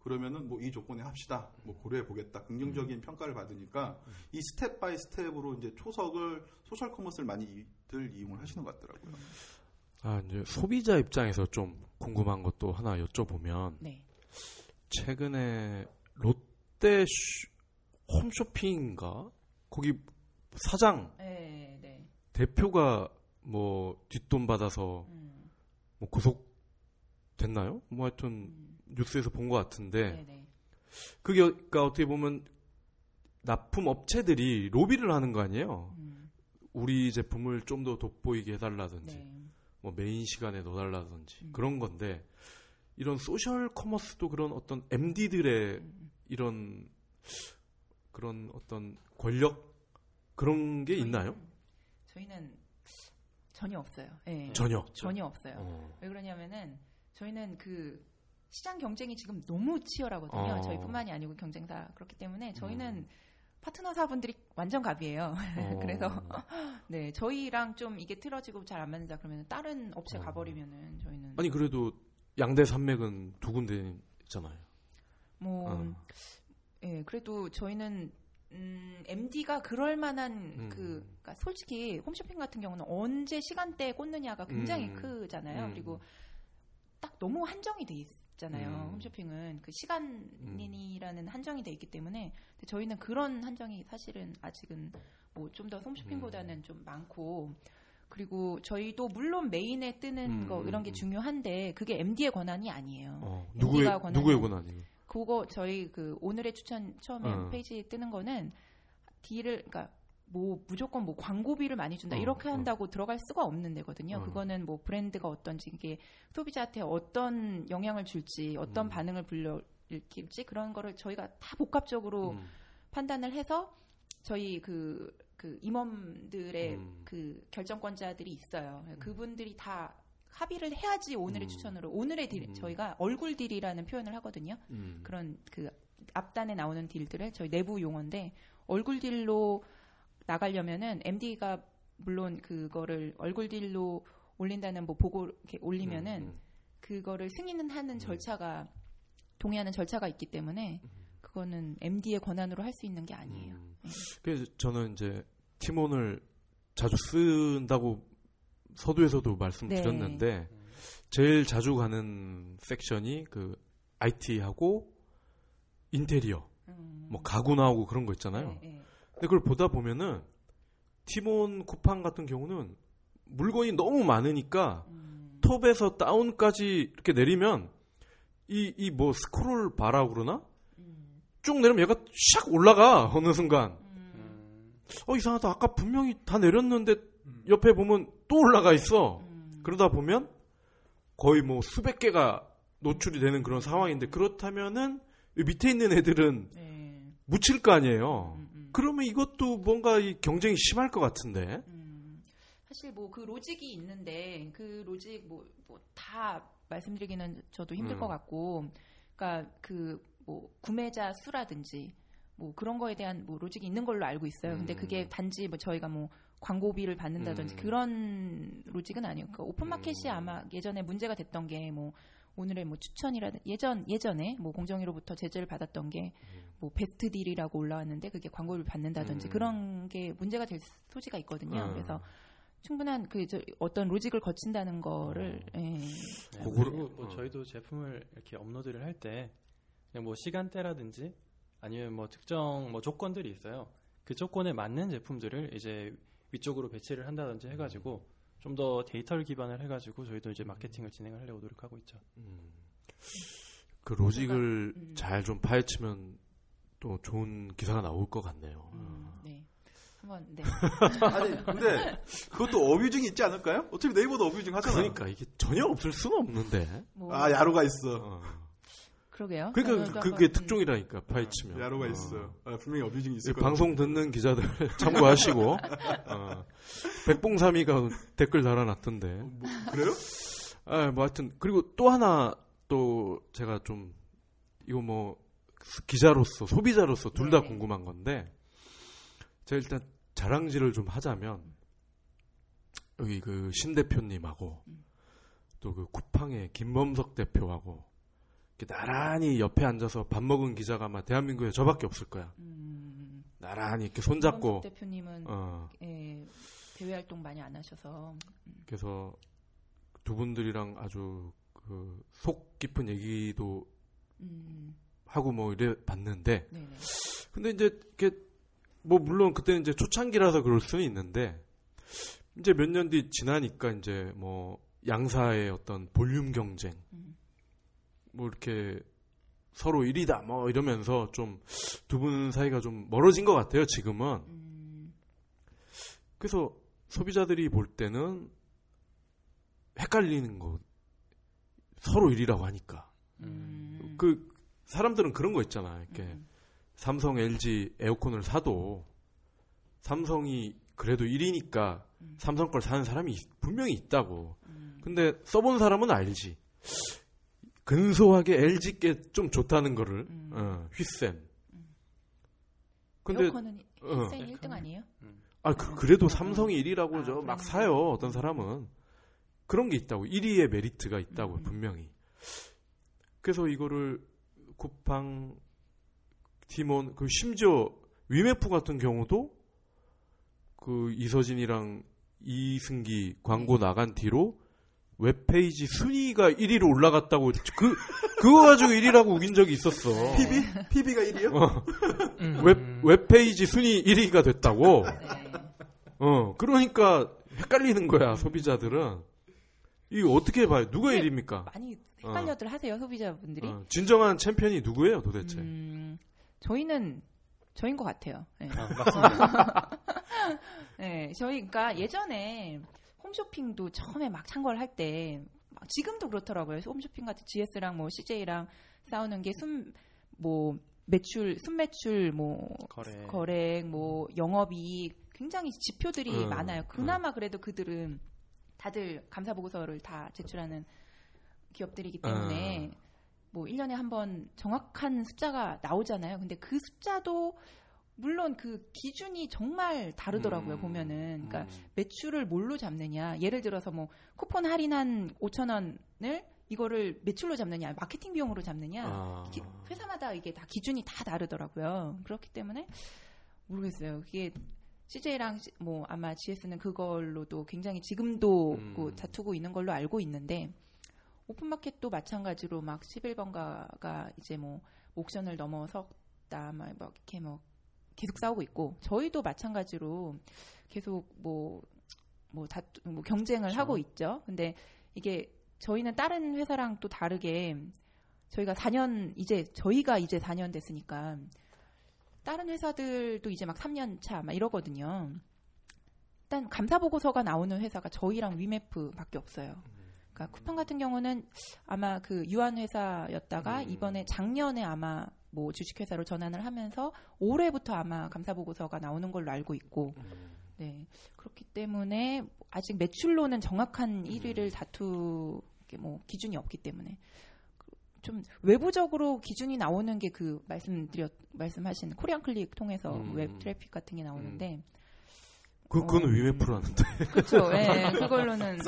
그러면은 뭐 이 조건에 합시다. 뭐 고려해 보겠다. 긍정적인 평가를 받으니까 이 step by step으로 이제 초석을 social commerce를 많이들 이용을 하시는 것 같더라고요. 아, 이제 소비자 입장에서 좀 궁금한 것도 하나 여쭤보면 네. 최근에 롯데 슈- 홈쇼핑인가 거기 사장 네, 네. 대표가 뭐 뒷돈 받아서 음, 뭐 구속 됐나요? 뭐 하여튼 음, 뉴스에서 본 것 같은데 네, 네. 그게 그러니까 어떻게 보면 납품 업체들이 로비를 하는 거 아니에요? 음, 우리 제품을 좀 더 돋보이게 해달라든지 네. 뭐 메인 시간에 넣어달라든지 음. 그런 건데 이런 소셜 커머스도 그런 어떤 MD들의 음. 이런 그런 어떤 권력 그런 게 있나요? 저희는 전혀 없어요. 예. 전혀. 전혀 없어요. 어. 왜 그러냐면은 저희는 그 시장 경쟁이 지금 너무 치열하거든요. 어. 저희뿐만이 아니고 경쟁사 그렇기 때문에 저희는 음. 파트너사분들이 완전 갑이에요. 어. 그래서 네 저희랑 좀 이게 틀어지고 잘 안 맞는다 그러면 다른 업체 어. 가버리면은 저희는 아니 그래도 양대 산맥은 두 군데 있잖아요. 뭐 어. 예, 그래도 저희는 음, MD가 그럴 만한 음. 그 그러니까 솔직히 홈쇼핑 같은 경우는 언제 시간대에 꽂느냐가 굉장히 음. 크잖아요. 음. 그리고 딱 너무 한정이 돼 있 잖아요. 음. 홈쇼핑은 그 시간이라는 한정이 돼 있기 때문에 근데 저희는 그런 한정이 사실은 아직은 뭐 좀 더 홈쇼핑보다는 음. 좀 많고 그리고 저희도 물론 메인에 뜨는 음, 거 이런 게 음. 중요한데 그게 MD의 권한이 아니에요. 어, 누구의 가 권한이- 누구의 권한이? 그거 저희 그 오늘의 추천 처음에 어. 페이지에 뜨는 거는 딜을 그러니까 뭐 무조건 뭐 광고비를 많이 준다 어, 이렇게 어. 한다고 들어갈 수가 없는 데거든요. 어. 그거는 뭐 브랜드가 어떤지 이게 소비자한테 어떤 영향을 줄지 어떤 음. 반응을 불러일으킬지 그런 거를 저희가 다 복합적으로 음. 판단을 해서 저희 그, 그 임원들의 음. 그 결정권자들이 있어요. 그분들이 다 합의를 해야지 오늘의 음. 추천으로 오늘의 deal 음. 저희가 얼굴 deal이라는 표현을 하거든요. 음. 그런 그 앞단에 나오는 deal들을 저희 내부 용어인데 얼굴 deal로 나가려면은 MD가 물론 그거를 얼굴 deal로 올린다는 뭐 보고 이렇게 올리면은 음. 그거를 승인은 하는 음. 절차가 동의하는 절차가 있기 때문에 그거는 MD의 권한으로 할 수 있는 게 아니에요. 음. 네. 그래서 저는 이제 티몬을 자주 쓴다고 서두에서도 말씀드렸는데 음. 제일 자주 가는 섹션이 그 IT하고 인테리어, 음. 뭐 가구 나오고 그런 거 있잖아요. 네, 네. 근데 그걸 보다 보면은 티몬 쿠팡 같은 경우는 물건이 너무 많으니까 음. 톱에서 다운까지 이렇게 내리면 이 이 뭐 스크롤 바라 그러나 음. 쭉 내리면 얘가 샥 올라가 어느 순간 음. 음. 어 이상하다 아까 분명히 다 내렸는데 옆에 보면 또 올라가 있어 음. 그러다 보면 거의 뭐 수백 개가 노출이 되는 그런 상황인데 그렇다면은 이 밑에 있는 애들은 네. 묻힐 거 아니에요 음, 음. 그러면 이것도 뭔가 이 경쟁이 심할 것 같은데 음, 사실 뭐 그 로직이 있는데 그 로직 뭐다 말씀드리기는 저도 힘들 음. 것 같고, 그러니까 그 뭐 구매자 수라든지 뭐 그런 거에 대한 뭐 로직이 있는 걸로 알고 있어요. 근데 음. 그게 단지 뭐 저희가 뭐 광고비를 받는다든지 음. 그런 logic은 아니에요. 그러니까 오픈마켓이 음. 아마 예전에 문제가 됐던 게 뭐 오늘의 뭐 추천이라든 예전 예전에 뭐 공정위로부터 제재를 받았던 게 뭐 best deal이라고 올라왔는데 그게 광고를 받는다든지 음. 그런 게 문제가 될 소지가 있거든요. 음. 그래서 충분한 그 저, 어떤 logic을 거친다는 거를 예. 네, 그리고 뭐 어. 저희도 제품을 이렇게 업로드를 할때 그냥 뭐 시간대라든지 아니면 뭐 특정 뭐 조건들이 있어요. 그 조건에 맞는 제품들을 이제 위쪽으로 배치를 한다든지 해가지고 좀 더 데이터를 기반을 해가지고 저희도 이제 마케팅을 진행을 하려고 노력하고 있죠. 음. 그 로직을 음. 잘좀 파헤치면 또 좋은 기사가 나올 것 같네요. 음, 네. 한번 네. 아니 근데 그것도 어뷰징이 있지 않을까요? 어차피 네이버도 어뷰징 하잖아요. 그러니까 이게 전혀 없을 수는 없는데. 뭐 아 야로가 있어. 어. 그러게요. 그러니까 저도 그게 한번, 특종이라니까 파헤치면. 야로가 어. 있어. 아, 분명히 어뷰징이 있을 이 거야. 방송 듣는 기자들 참고하시고 어. 백봉삼이가 댓글 달아놨던데. 뭐, 그래요? 아, 뭐 하여튼 그리고 또 하나 또 제가 좀 이거 뭐 기자로서 소비자로서 둘다 네네. 궁금한 건데 제가 일단 자랑질을 좀 하자면 여기 그 신 대표님하고 또 그 쿠팡의 김범석 대표하고 이렇게 나란히 옆에 앉아서 밥 먹은 기자가 아마 대한민국에 저밖에 없을 거야. 음, 나란히 이렇게 손잡고. 대표님은 어. 예, 대외 활동 많이 안 하셔서. 그래서 두 분들이랑 아주 그 속 깊은 얘기도 음, 하고 뭐 이래 봤는데 네네. 근데 이제 이렇게 뭐 물론 그때는 이제 초창기라서 그럴 수는 있는데 이제 몇 년 뒤 지나니까 이제 뭐 양사의 어떤 볼륨 경쟁 음. 뭐 이렇게 서로 1위다 뭐 이러면서 좀 두 분 사이가 좀 멀어진 것 같아요 지금은 음, 그래서 소비자들이 볼 때는 헷갈리는 거 서로 1위라고 하니까 음, 그 사람들은 그런 거 있잖아 이렇게 음, 삼성, LG 에어컨을 사도 삼성이 그래도 1위니까 음. 삼성 걸 사는 사람이 있- 분명히 있다고. 음, 근데 써본 사람은 알지. 근소하게 LG 게 좀 좋다는 거를 음. 어, 휘센. 근데 에어컨은 어. 휘센 1등 아니에요? 아 그, 래도 삼성이 1위라고 아, 저막 그러니까. 사요 어떤 사람은 그런 게 있다고 1위의 메리트가 있다고 음. 분명히. 그래서 이거를 쿠팡 티몬 그 심지어 위메프 같은 경우도 그 이서진이랑 이승기 광고 네. 나간 뒤로 웹페이지 순위가 1위로 올라갔다고 그 그거 가지고 1위라고 우긴 적이 있었어. PV? PV가 1위요? 어, 음. 웹 웹페이지 순위 1위가 됐다고. 네. 어, 그러니까 헷갈리는 거야, 소비자들은. 이거 어떻게 봐요? 누가 근데 1위입니까? 많이 헷갈려들 하세요 소비자분들이. 어, 진정한 챔피언이 누구예요, 도대체? 음, 저희는 저인 것 같아요. 네. 아, 맞습니다. 네, 저희 그러니까 예전에 홈쇼핑도 처음에 막 창궐 할 때 지금도 그렇더라고요. 홈쇼핑 같은 GS랑 뭐 CJ랑 싸우는 게 순 뭐 매출 순매출 뭐 거래. 거래 뭐 영업이 굉장히 지표들이 음, 많아요. 그나마 그래도 그들은 다들 감사 보고서를 다 제출하는 기업들이기 때문에 음. 뭐 1년에 한 번 정확한 숫자가 나오잖아요. 근데 그 숫자도 물론 그 기준이 정말 다르더라고요, 음, 보면은. 그러니까 음. 매출을 뭘로 잡느냐. 예를 들어서 뭐 쿠폰 할인한 5천 원을 이거를 매출로 잡느냐, 마케팅 비용으로 잡느냐. 아. 기- 회사마다 이게 다 기준이 다 다르더라고요. 그렇기 때문에 모르겠어요. 그게 CJ랑 뭐 아마 GS는 그걸로도 굉장히 지금도 음. 그 다투고 있는 걸로 알고 있는데 오픈마켓도 마찬가지로 막 11번가가 이제 뭐 옥션을 넘어섰다 막 이렇게 뭐 계속 싸우고 있고 저희도 마찬가지로 계속 뭐뭐 뭐 경쟁을 그렇죠. 하고 있죠. 근데 이게 저희는 다른 회사랑 또 다르게 저희가 4년 이제 저희가 이제 4년 됐으니까 다른 회사들도 이제 막 3년 차 막 이러거든요. 일단 감사 보고서가 나오는 회사가 저희랑 위메프밖에 없어요. 그러니까 쿠팡 같은 경우는 아마 그 유한 회사였다가 음. 이번에 작년에 아마 뭐 주식회사로 전환을 하면서 올해부터 아마 감사 보고서가 나오는 걸로 알고 있고 음. 네. 그렇기 때문에 아직 매출로는 정확한 1위를 다투 뭐 기준이 없기 때문에 좀 외부적으로 기준이 나오는 게 그 말씀드렸 말씀하신 코리안 클릭 통해서 음. 웹 트래픽 같은 게 나오는데 그 그건 어. 위메프라는데. 그렇죠. 예. 그걸로는 네.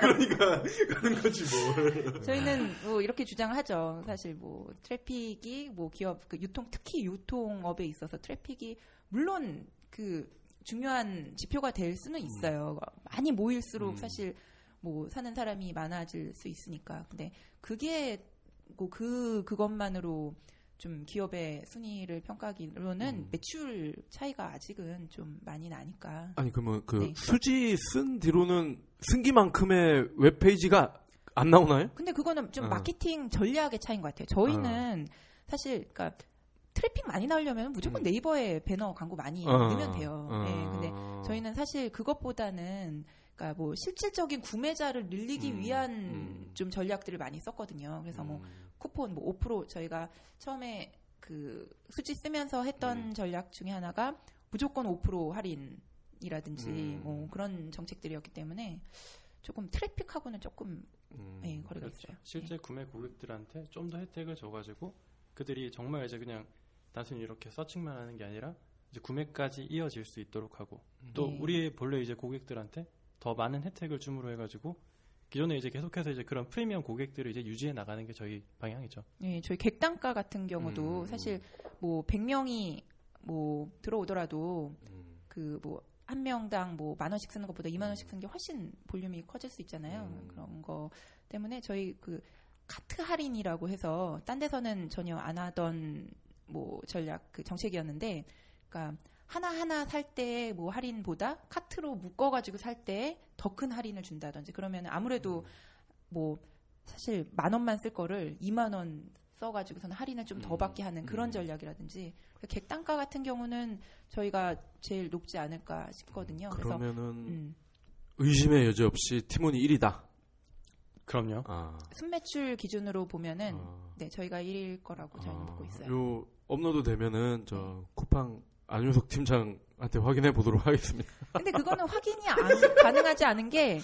그러니까 가는 거지 뭘. 저희는 뭐 이렇게 주장을 하죠. 사실 뭐 트래픽이 뭐 기업 그 유통 특히 유통업에 있어서 트래픽이 물론 그 중요한 지표가 될 수는 있어요. 많이 모일수록 음. 사실 뭐 사는 사람이 많아질 수 있으니까. 근데 그게 뭐 그 그것만으로 좀 기업의 순위를 평가하기로는 음. 매출 차이가 아직은 좀 많이 나니까. 아니 그러면 그 네. 수지 쓴 뒤로는 쓴기만큼의 웹페이지가 안 나오나요? 근데 그거는 좀 어. 마케팅 전략의 차이인 것 같아요. 저희는 사실 그러니까 트래픽 많이 나오려면 무조건 음. 네이버에 배너 광고 많이 어. 넣으면 돼요. 어. 네, 근데 저희는 사실 그것보다는 그러니까 뭐 실질적인 구매자를 늘리기 음, 위한 음. 좀 전략들을 많이 썼거든요. 그래서 뭐 음. 쿠폰 뭐 5% 저희가 처음에 그 수지 쓰면서 했던 음. 전략 중에 하나가 무조건 5% 할인이라든지 음. 뭐 그런 정책들이었기 때문에 조금 트래픽하고는 조금 음. 네, 거리가 그렇죠. 있어요. 실제 구매 고객들한테 좀 더 혜택을 줘가지고 그들이 정말 이제 그냥 단순히 이렇게 서칭만 하는 게 아니라 이제 구매까지 이어질 수 있도록 하고 또 네. 우리의 본래 이제 고객들한테 더 많은 혜택을 줌으로 해가지고 기존에 이제 계속해서 이제 그런 프리미엄 고객들을 이제 유지해 나가는 게 저희 방향이죠. 네, 저희 객단가 같은 경우도 음. 사실 뭐 100명이 뭐 들어오더라도 음. 그뭐 한 명당 뭐 만 원씩 쓰는 것보다 2만 원씩 쓰는 게 훨씬 볼륨이 커질 수 있잖아요. 음. 그런 거 때문에 저희 그 카트 할인이라고 해서 딴 데서는 전혀 안 하던 뭐 전략 그 정책이었는데 그러니까 하나하나 살 때 뭐 할인보다 카트로 묶어 가지고 살 때 더 큰 할인을 준다든지 그러면 아무래도 뭐 사실 만 원만 쓸 거를 2만 원 써가지고서는 할인을 좀더 음, 받게 하는 그런 음. 전략이라든지 그 객단가 같은 경우는 저희가 제일 높지 않을까 싶거든요. 그래서 그러면은 음, 의심의 여지 없이 티몬이 1위다. 그럼요. 아. 순매출 기준으로 보면은 아. 네 저희가 1위일 거라고 저희는 보고 있어요. 요 업로드 되면은 저 쿠팡 안윤석 팀장한테 확인해 보도록 하겠습니다. 근데 그거는 확인이 안, 가능하지 않은 게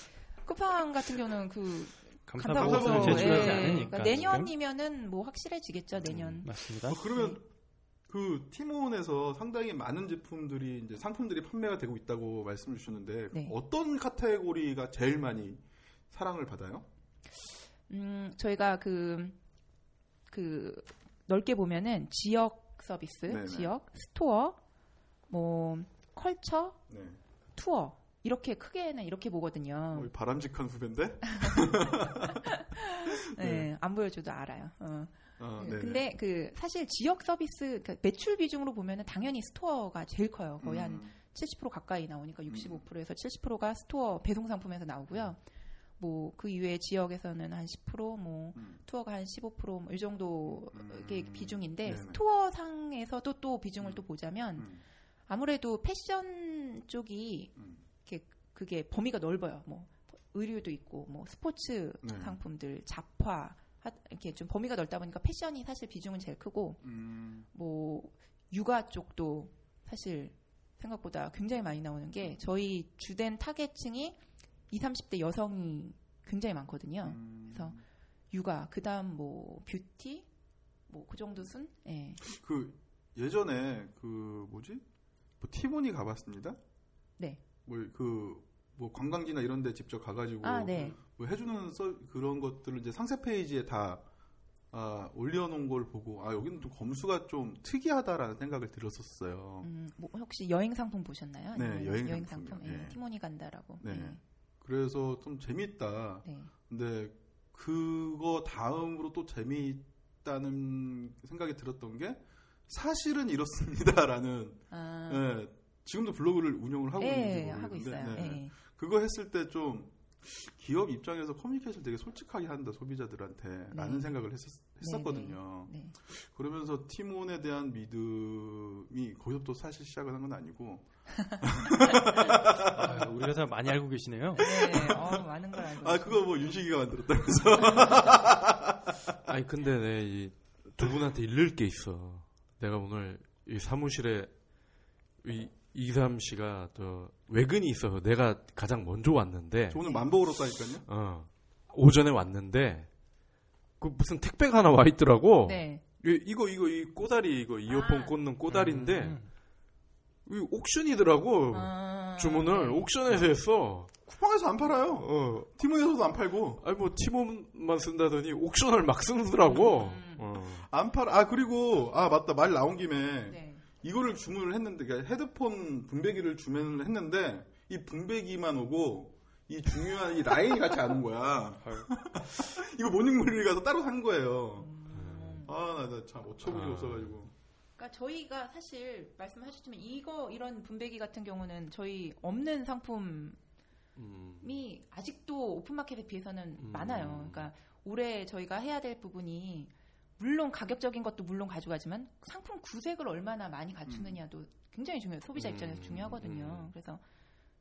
쿠팡 같은 경우는 그 감사 감사 보고서를 보고서를 제출하지 예, 않으니까 그러니까 내년이면은 뭐 확실해지겠죠 내년. 지금. 맞습니다. 어, 그러면 그 티몬에서 상당히 많은 제품들이 이제 상품들이 판매가 되고 있다고 말씀 주셨는데 네. 어떤 카테고리가 제일 많이 사랑을 받아요? 음, 저희가 그, 그, 넓게 보면은 지역 서비스, 네네. 지역, store, 뭐, culture, 네. 투어. 이렇게 크게는 이렇게 보거든요. 어, 바람직한 후배인데. 네, 안 보여줘도 알아요. 어. 아, 네. 근데 그, 사실 지역 서비스, 그 매출 비중으로 보면은 당연히 store가 제일 커요. 거의 한 음, 70% 가까이 나오니까 65%에서 70%가 store 배송 상품에서 나오고요. 뭐 그 이외의 지역에서는 한 10%, 뭐 음. 투어가 한 15%이 정도 의 음. 비중인데 네네. store 상에서도 또 비중을 음. 또 보자면 음. 아무래도 패션 쪽이 음. 이렇게 그게 범위가 넓어요. 뭐 의류도 있고 뭐 스포츠 네. 상품들, 잡화 하- 이렇게 좀 범위가 넓다 보니까 패션이 사실 비중은 제일 크고 음. 뭐 육아 쪽도 사실 생각보다 굉장히 많이 나오는 게 저희 주된 타겟층이 20, 30대 여성이 굉장히 많거든요. 음. 그래서 육아, 그다음 뭐 뷰티 뭐 그 정도 순? 예. 그 예전에 그 뭐지? 뭐 티몬이 가봤습니다. 네. 뭐그 뭐 관광지나 이런 데 직접 가가지고 아, 네. 뭐 해주는 서, 그런 것들을 이제 상세 페이지에 다 아, 올려놓은 걸 보고 아 여기는 좀 검수가 좀 특이하다라는 생각을 들었었어요. 음, 뭐 혹시 여행 상품 보셨나요? 네, 아니면 여행 상품. 상품이요. 예, 예. 티모니 간다라고. 네. 예. 그래서 좀 재밌다. 네. 근데 그거 다음으로 또 재미있다는 생각이 들었던 게 사실은 이렇습니다라는 아, 예, 지금도 블로그를 운영을 하고 예, 있는지 하고 있어요. 네. 예. 그거 했을 때 좀 기업 입장에서 커뮤니케이션 되게 솔직하게 한다 소비자들한테 라는 네. 생각을 했었, 거든요 네. 그러면서 티몬에 대한 믿음이 거기서부터 사실 시작을 한 건 아니고 아, 우리 회사 많이 알고 계시네요. 네. 어, 많은 걸 알고. 아. 그거 뭐 윤식이가 만들었다면서 아니 근데 내이두 분한테 일릴 게 있어. 내가 오늘 이 사무실에 이 이삼 씨가 저 외근이 있어서 내가 가장 먼저 왔는데 저 오늘 만보로 왔다니까요 어, 오전에 왔는데 그 무슨 택배가 하나 와 있더라고. 네. 이- 이거 이거 이 꼬다리 이거 이어폰 아. 꽂는 꼬다리인데 음. 이 옥션이더라고. 아, 주문을 네. 옥션에서 했어. 쿠팡에서 안 팔아요 어, 티몬에서도 안 팔고 아니 뭐 티몬만 쓴다더니 옥션을 막 쓰더라고. 음. 어. 안 팔아 아 그리고 아 맞다 말 나온 김에 네. 이거를 주문을 했는데 그러니까 헤드폰 분배기를 주문을 했는데 이 분배기만 오고 이 중요한 이 라인이 같이 안 온 거야. 이거 모닝몰리 가서 따로 산 거예요. 음. 아나참 어처구니 아. 없어가지고. 그러니까 저희가 사실 말씀하셨지만 이거 이런 분배기 같은 경우는 저희 없는 상품이 음. 아직도 오픈마켓에 비해서는 음. 많아요. 그러니까 올해 저희가 해야 될 부분이 물론 가격적인 것도 물론 가져가지만 상품 구색을 얼마나 많이 갖추느냐도 굉장히 중요해요. 소비자 음. 입장에서 중요하거든요. 음. 그래서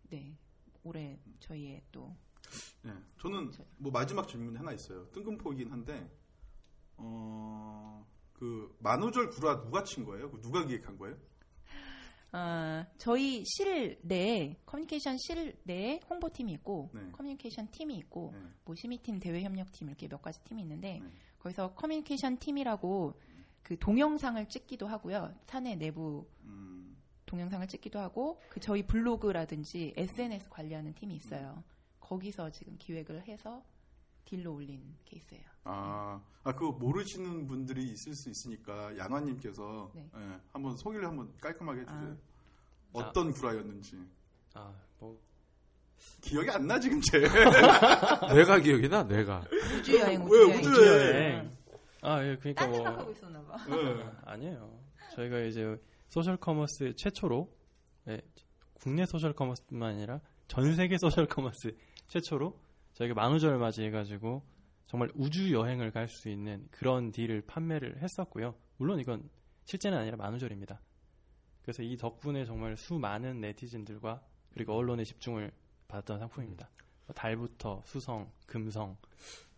네 올해 저희의 또 예, 저는 뭐 마지막 질문이 하나 있어요. 뜬금포이긴 한데 어 그 만우절 구라 누가 친 거예요? 그 누가 기획한 거예요? 아, 저희 실 내에 커뮤니케이션 실 내에 홍보팀이 있고 네. 커뮤니케이션 팀이 있고 네. 뭐 심의팀, 대외협력팀 이렇게 몇 가지 팀이 있는데 네. 거기서 커뮤니케이션 팀이라고 그 동영상을 찍기도 하고요. 사내 내부 음, 동영상을 찍기도 하고 그 저희 블로그라든지 SNS 관리하는 팀이 있어요. 거기서 지금 기획을 해서 딜로 올린 케이스예요. 아, 아 그거 모르시는 분들이 있을 수 있으니까 양화님께서 네. 예, 한번 소개를 한번 깔끔하게 해주세요. 아. 어떤 구라였는지 아, 뭐 기억이 안 나 지금 제. 내가 기억이 나 내가. 우주 여행, 왜 우주 여행. 우주 여행? 아, 예, 그러니까 딴 뭐 생각하고 있었나 봐. 예. 아니에요. 저희가 이제 소셜 커머스 최초로 예, 국내 소셜 커머스뿐만 아니라 전 세계 소셜 커머스 최초로 저희가 만우절 맞이해가지고 정말 우주 여행을 갈 수 있는 그런 deal을 판매를 했었고요. 물론 이건 실제는 아니라 만우절입니다. 그래서 이 덕분에 정말 수많은 네티즌들과 그리고 언론의 집중을 받았던 상품입니다. 뭐 달부터 수성, 금성,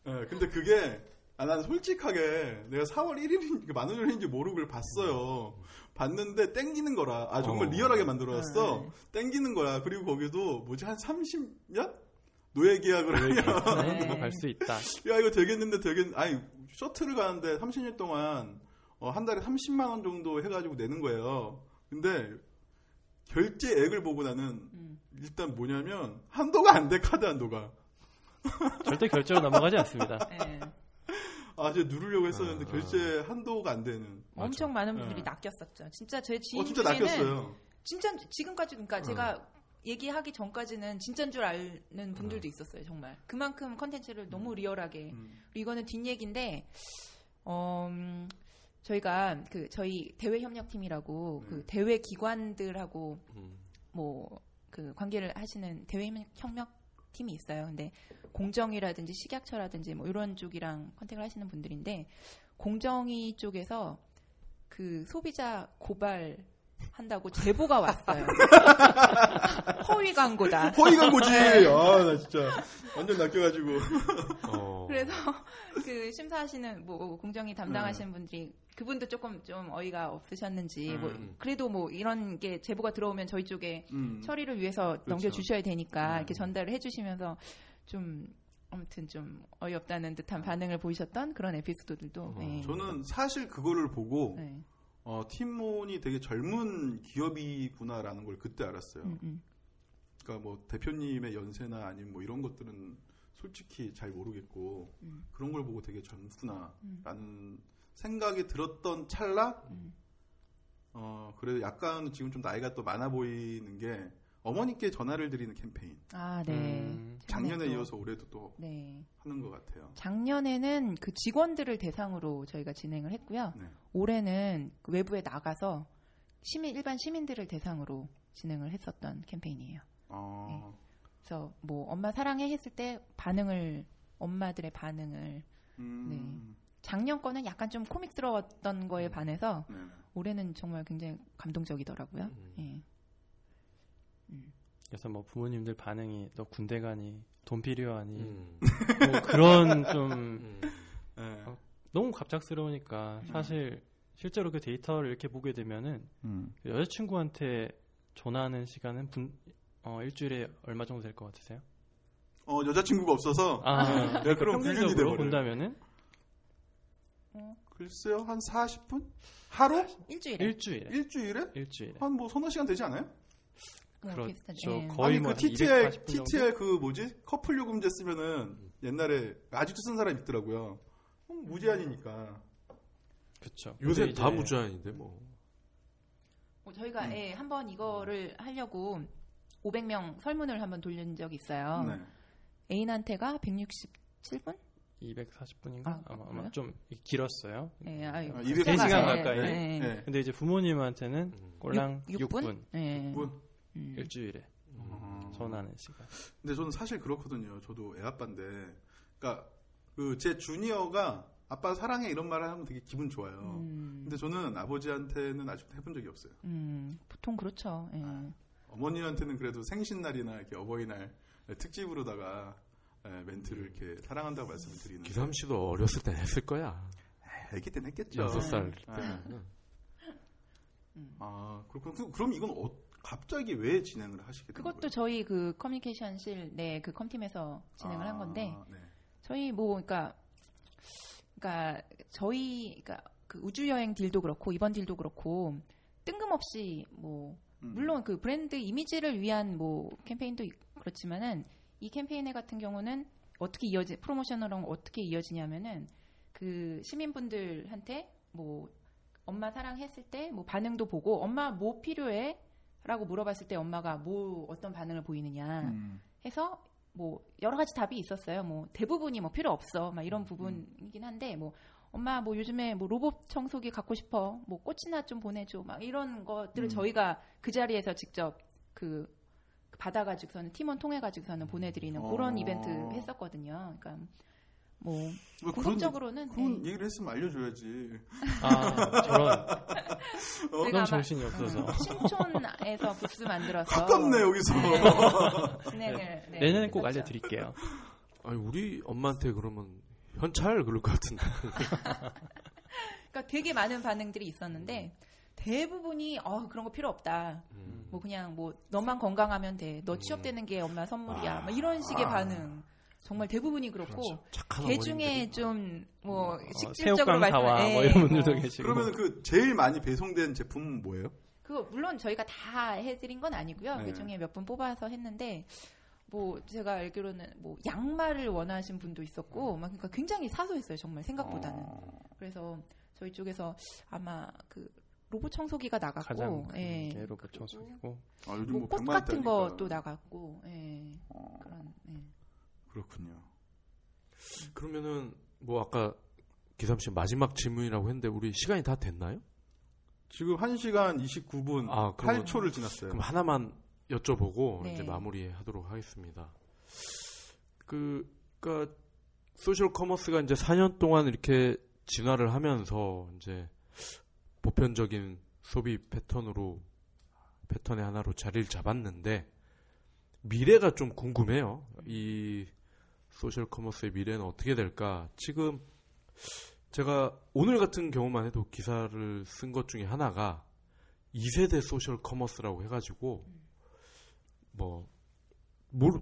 예, 근데 그게 아, 난 솔직하게 내가 4월 1일인 만우절인지 모르고 봤어요. 봤는데 땡기는 거라. 아 정말 어. 리얼하게 만들어놨어. 네. 땡기는 거야. 그리고 거기도 뭐지 한 30년 노예 계약을 하면 네. 갈수 있다. 야 이거 되겠는데 되겠 아니 셔틀을 가는데 30년 동안 어, 한 달에 30만 원 정도 해가지고 내는 거예요. 근데 결제액을 보고 나는 음. 일단 뭐냐면 한도가 안 돼 카드 한도가. 절대 결제로 넘어가지 않습니다. 예. 아 제가 누르려고 했었는데 아. 결제 한도가 안 되는. 엄청 많은 분들이 네. 낚였었죠. 진짜 제 지인 어 진짜 낚였어요. 진짜 지금까지 그러니까 어. 제가 얘기하기 전까지는 진짜인 줄 아는 어. 분들도 있었어요. 정말 그만큼 컨텐츠를 너무 리얼하게 음. 그리고 이거는 뒷 얘기인데 어, 음, 저희가 그 저희 대외 협력팀이라고 그 네. 대외 기관들하고 음. 뭐그 관계를 하시는 대외 협력 팀이 있어요. 근데 공정이라든지 식약처라든지 뭐 이런 쪽이랑 컨택을 하시는 분들인데 공정위 쪽에서 그 소비자 고발 한다고 제보가 왔어요. 허위 광고다. 허위 광고지. 아, 나 진짜 완전 낚여가지고. 어. 그래서 그 심사하시는 뭐 공정위 담당하시는 네. 분들이 그분도 조금 좀 어이가 없으셨는지 뭐 음. 그래도 뭐 이런 게 제보가 들어오면 저희 쪽에 음. 처리를 위해서 그렇죠. 넘겨주셔야 되니까 음. 이렇게 전달을 해주시면서 좀 아무튼 좀 어이없다는 듯한 반응을 보이셨던 그런 에피소드들도 어, 네. 저는 사실 그거를 보고 네. 어, 팀몬이 되게 젊은 기업이구나라는 걸 그때 알았어요. 음, 음. 그러니까 뭐 대표님의 연세나 아니면 뭐 이런 것들은 솔직히 잘 모르겠고 음. 그런 걸 보고 되게 젊구나라는 음. 생각이 들었던 찰나 음. 어 그래도 약간 지금 좀 나이가 또 많아 보이는 게 어머니께 전화를 드리는 캠페인 아, 네. 음. 작년에 이어서 올해도 또 네. 하는 것 같아요. 작년에는 그 직원들을 대상으로 저희가 진행을 했고요. 네. 올해는 그 외부에 나가서 시민 일반 시민들을 대상으로 진행을 했었던 캠페인이에요. 어, 그래서 뭐 엄마 사랑해 했을 때 반응을 엄마들의 반응을 음, 작년 거는 약간 좀 코믹스러웠던 거에 반해서 네. 네. 올해는 정말 굉장히 감동적이더라고요. 음. 예. 그래서 뭐 부모님들 반응이 너 군대 가니 돈 필요하니 음. 뭐 그런 좀 음. 네. 어, 너무 갑작스러우니까 사실 실제로 그 데이터를 이렇게 보게 되면은 음. 그 여자친구한테 전화하는 시간은 분, 어, 일주일에 얼마 정도 될 것 같으세요? 어 여자친구가 없어서 아, 네, 그럼 평균적으로. 본다면은 글쎄요 한 40분 하루 일주일에 일주일에 일주일에 일주일에 한 뭐 서너 시간 되지 않아요? 뭐 그렇죠. 예. 거의 아니 뭐 그 TTL 240분 정도? TTL 그 뭐지 커플 요금제 쓰면은 옛날에 아직도 쓴 사람 있더라고요. 어, 무제한이니까. 그렇죠. 요새 다 무제한인데 뭐. 뭐 저희가 예, 한번 이거를 하려고 500명 설문을 한번 돌린 적이 있어요. 네. 애인한테가 167분? 240분인가? 아, 아, 마 그래요? 길었어요. 예, 아유, 아, 숫자가, 200 시간 예, 가까이? 예, 네. 근데 이제 부모님한테는 음. 꼴랑 육- 6분, 육분? 예. 분. 음. 일주일에 어. 전화하는 시간. 근데 저는 사실 그렇거든요. 저도 애 아빠인데, 그러니까 그 제 주니어가 아빠 사랑해 이런 말을 하면 되게 기분 좋아요. 음, 근데 저는 아버지한테는 아직 해본 적이 없어요. 음, 보통 그렇죠. 예. 어머니한테는 그래도 생신날이나 이렇게 어버이날 특집으로다가 예, 멘트를 이렇게 사랑한다고 말씀을 드리는. 기삼 씨도 어렸을 땐 했을 거야. 애기 때는 했겠죠. 여섯 살 아. 때는. 아, 그렇군. 그- 그럼 이건 어- 갑자기 왜 진행을 하시게 된 그것도 거예요? 저희 그 커뮤니케이션실 내그 컴팀에서 진행을 한 건데 아, 네. 저희 뭐 그러니까 그러니까 저희 그러니까 그 우주 여행 딜도 그렇고 이번 딜도 그렇고 뜬금없이 뭐 음. 물론 그 브랜드 이미지를 위한 뭐 캠페인도 있- 그렇지만은 이 캠페인 같은 경우는 어떻게 이어지 프로모션으로 어떻게 이어지냐면은 그 시민분들한테 뭐 엄마 사랑했을 때 뭐 반응도 보고 엄마 뭐 필요해? 라고 물어봤을 때 엄마가 뭐 어떤 반응을 보이느냐 음. 해서 뭐 여러 가지 답이 있었어요. 뭐 대부분이 뭐 필요 없어. 막 이런 부분이긴 한데 뭐 엄마 뭐 요즘에 뭐 로봇 청소기 갖고 싶어. 뭐 꽃이나 좀 보내줘. 막 이런 것들을 음. 저희가 그 자리에서 직접 그 받아가지고서는 팀원 통해가지고서는 보내드리는 어. 그런 이벤트 했었거든요. 그러니까 뭐왜 그런, 그런 네. 얘기를 했으면 알려줘야지. 아, 저런 어? 그런 아마, 정신이 없어서. 음, 신촌에서 부스 만들어서 가깝네 여기서. 진행을 네, 내년에 꼭 했었죠. 알려드릴게요. 아니 우리 엄마한테 그러면 현찰 그럴 것 같은데. 그러니까 되게 많은 반응들이 있었는데 대부분이 어 그런 거 필요 없다. 음. 뭐 그냥 뭐 너만 건강하면 돼. 너 취업되는 게 엄마 선물이야. 아. 막 이런 식의 아. 반응. 정말 대부분이 그렇고 그렇죠. 착한 개 중에. 좀뭐 어, 식질적으로 새우깡 말씀 사와 예, 뭐 이런 분들도 뭐. 계시고. 그러면 그 제일 많이 배송된 제품은 뭐예요? 그거 물론 저희가 다 해드린 건 아니고요. 네. 그 중에 몇 분 뽑아서 했는데 뭐 제가 알기로는 뭐 양말을 원하신 분도 있었고 막 그러니까 굉장히 사소했어요. 정말 생각보다는. 어, 그래서 저희 쪽에서 아마 그 로봇 청소기가 나갔고 가장 예. 게 로봇 청소기고 아, 요즘 뭐뭐꽃 같은. 것도 나갔고 예. 어, 그런 예. 그렇군요. 그러면은 뭐 아까 기삼 씨 마지막 질문이라고 했는데 우리 시간이 다 됐나요? 지금 1시간 29분 아, 그러면- 8초를 지났어요. 그럼 하나만 여쭤보고 네. 이제 마무리하도록 하겠습니다. 그, 그니까, 소셜 커머스가 이제 4년 동안 이렇게 진화를 하면서 이제 보편적인 소비 패턴으로, 패턴의 하나로 자리를 잡았는데, 미래가 좀 궁금해요. 이 소셜 커머스의 미래는 어떻게 될까? 지금 제가 오늘 같은 경우만 해도 기사를 쓴 것 중에 하나가 2세대 소셜 커머스라고 해가지고 뭐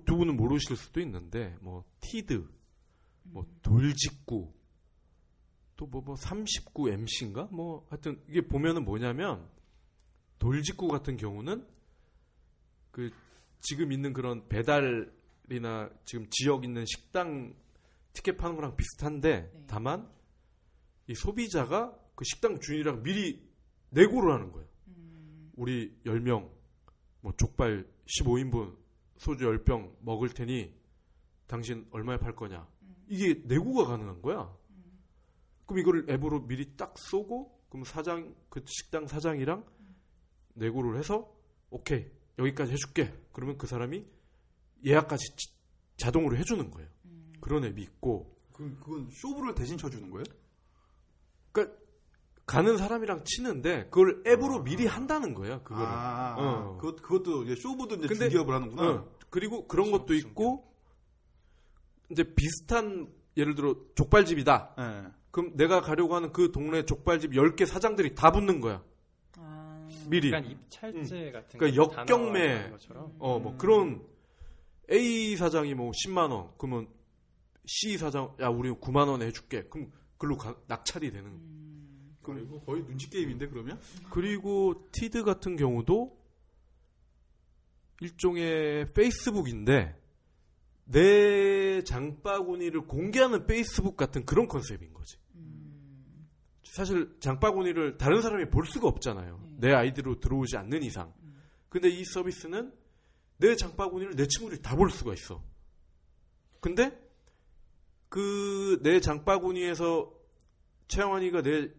두 분은 모르실 수도 있는데 뭐 티드, 뭐 돌직구, 또 뭐 뭐 39 MC인가? 뭐 하여튼 이게 보면은 뭐냐면 돌직구 같은 경우는 그 지금 있는 그런 배달이나 지금 지역 있는 식당 티켓 파는 거랑 비슷한데 네. 다만 이 소비자가 그 식당 주인이랑 미리 내고를 하는 거예요. 음, 우리 10명 뭐 족발 15인분 소주 10병 먹을 테니 당신 얼마에 팔 거냐. 이게 내고가 가능한 거야. 그럼 이거를 앱으로 미리 딱 쏘고 그럼 사장 그 식당 사장이랑 내고를 해서 오케이 여기까지 해줄게. 그러면 그 사람이 예약까지 지- 자동으로 해주는 거예요. 그런 앱이 있고 그, 그건 쇼부를 대신 쳐주는 거예요? 그러니까 가는 사람이랑 치는데 그걸 앱으로 미리 한다는 거예요. 그거를. 아, 어. 그것, 그것도 이제 쇼부도 이제 근데- 중개업을 하는구나. 어, 그리고 그런 것도 있고 이제 비슷한 예를 들어 족발집이다. 예. 그럼 내가 가려고 하는 그 동네 족발집 10개 사장들이 다 붙는 거야. 아, 미리. 약간 입찰제 같은 그러니까 거 역경매. 단어화하는 것처럼 어, 뭐 그런 A 사장이 뭐 10만 원. 그러면 C 사장 야, 우리 9만 원에 해 줄게. 그럼 글로 가- 낙찰이 되는. 그럼 이거 거의 눈치 게임인데 그러면? 그리고 티드 같은 경우도 일종의 페이스북인데 내 장바구니를 공개하는 페이스북 같은 그런 컨셉인 거지. 사실 장바구니를 다른 사람이 볼 수가 없잖아요. 내 아이디로 들어오지 않는 이상. 근데 이 서비스는 내 장바구니를 내 친구들이 다 볼 수가 있어. 근데 그 내 장바구니에서 최영환이가 내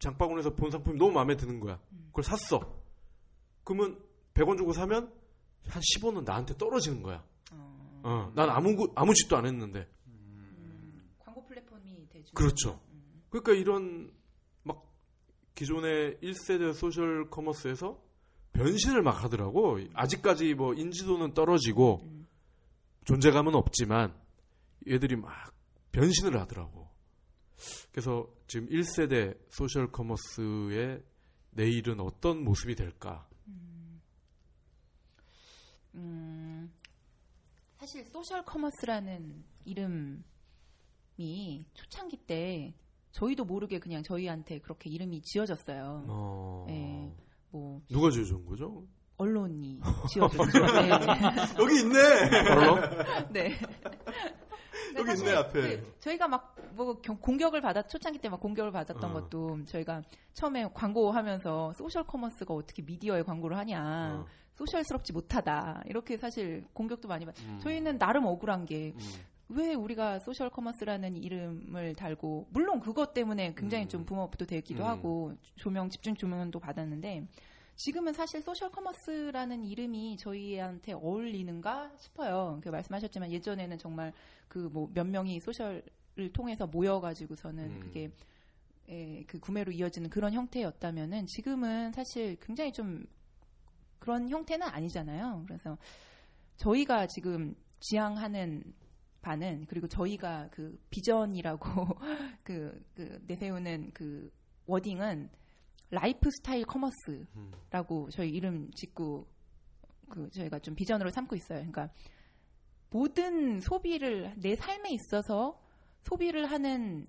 장바구니에서 본 상품이 너무 마음에 드는 거야. 그걸 샀어. 그러면 100원 주고 사면 한 10원은 나한테 떨어지는 거야. 어, 어, 난 아무 거- 아무 짓도 안 했는데. 광고 플랫폼이 되죠. 그렇죠. 그러니까 이런 막 기존의 1세대 소셜 커머스에서 변신을 막 하더라고. 아직까지 뭐 인지도는 떨어지고 존재감은 없지만 얘들이 막 변신을 하더라고. 그래서 지금 1세대 소셜 커머스의 내일은 어떤 모습이 될까? 음, 사실 소셜 커머스라는 이름이 초창기 때 저희도 모르게 그냥 저희한테 그렇게 이름이 지어졌어요. 어... 네. 뭐 누가 지어준 거죠? 언론이 지어줬죠. 네. 여기 있네! 언론? 네. 여기 있네, 앞에. 그 저희가 막 뭐 공격을 받았 초창기 때 막 공격을 받았던 어. 것도 저희가 처음에 광고하면서 소셜 커머스가 어떻게 미디어에 광고를 하냐 어. 소셜스럽지 못하다 이렇게 사실 공격도 많이 받. 음. 저희는 나름 억울한 게 음. 왜 우리가 소셜 커머스라는 이름을 달고 물론 그것 때문에 굉장히 음. 좀 붐업도 되기도 음. 하고 조명 집중 조명도 받았는데 지금은 사실 소셜 커머스라는 이름이 저희한테 어울리는가 싶어요. 그 말씀하셨지만 예전에는 정말 그 뭐 몇 명이 소셜을 통해서 모여가지고서는 음. 그게 예, 그 구매로 이어지는 그런 형태였다면은 지금은 사실 굉장히 좀 그런 형태는 아니잖아요. 그래서 저희가 지금 지향하는 바는 그리고 저희가 그 비전이라고 그, 그 내세우는 그 wording은 라이프 스타일 커머스라고 저희 이름 짓고 그 저희가 좀 비전으로 삼고 있어요. 그러니까 모든 소비를 내 삶에 있어서 소비를 하는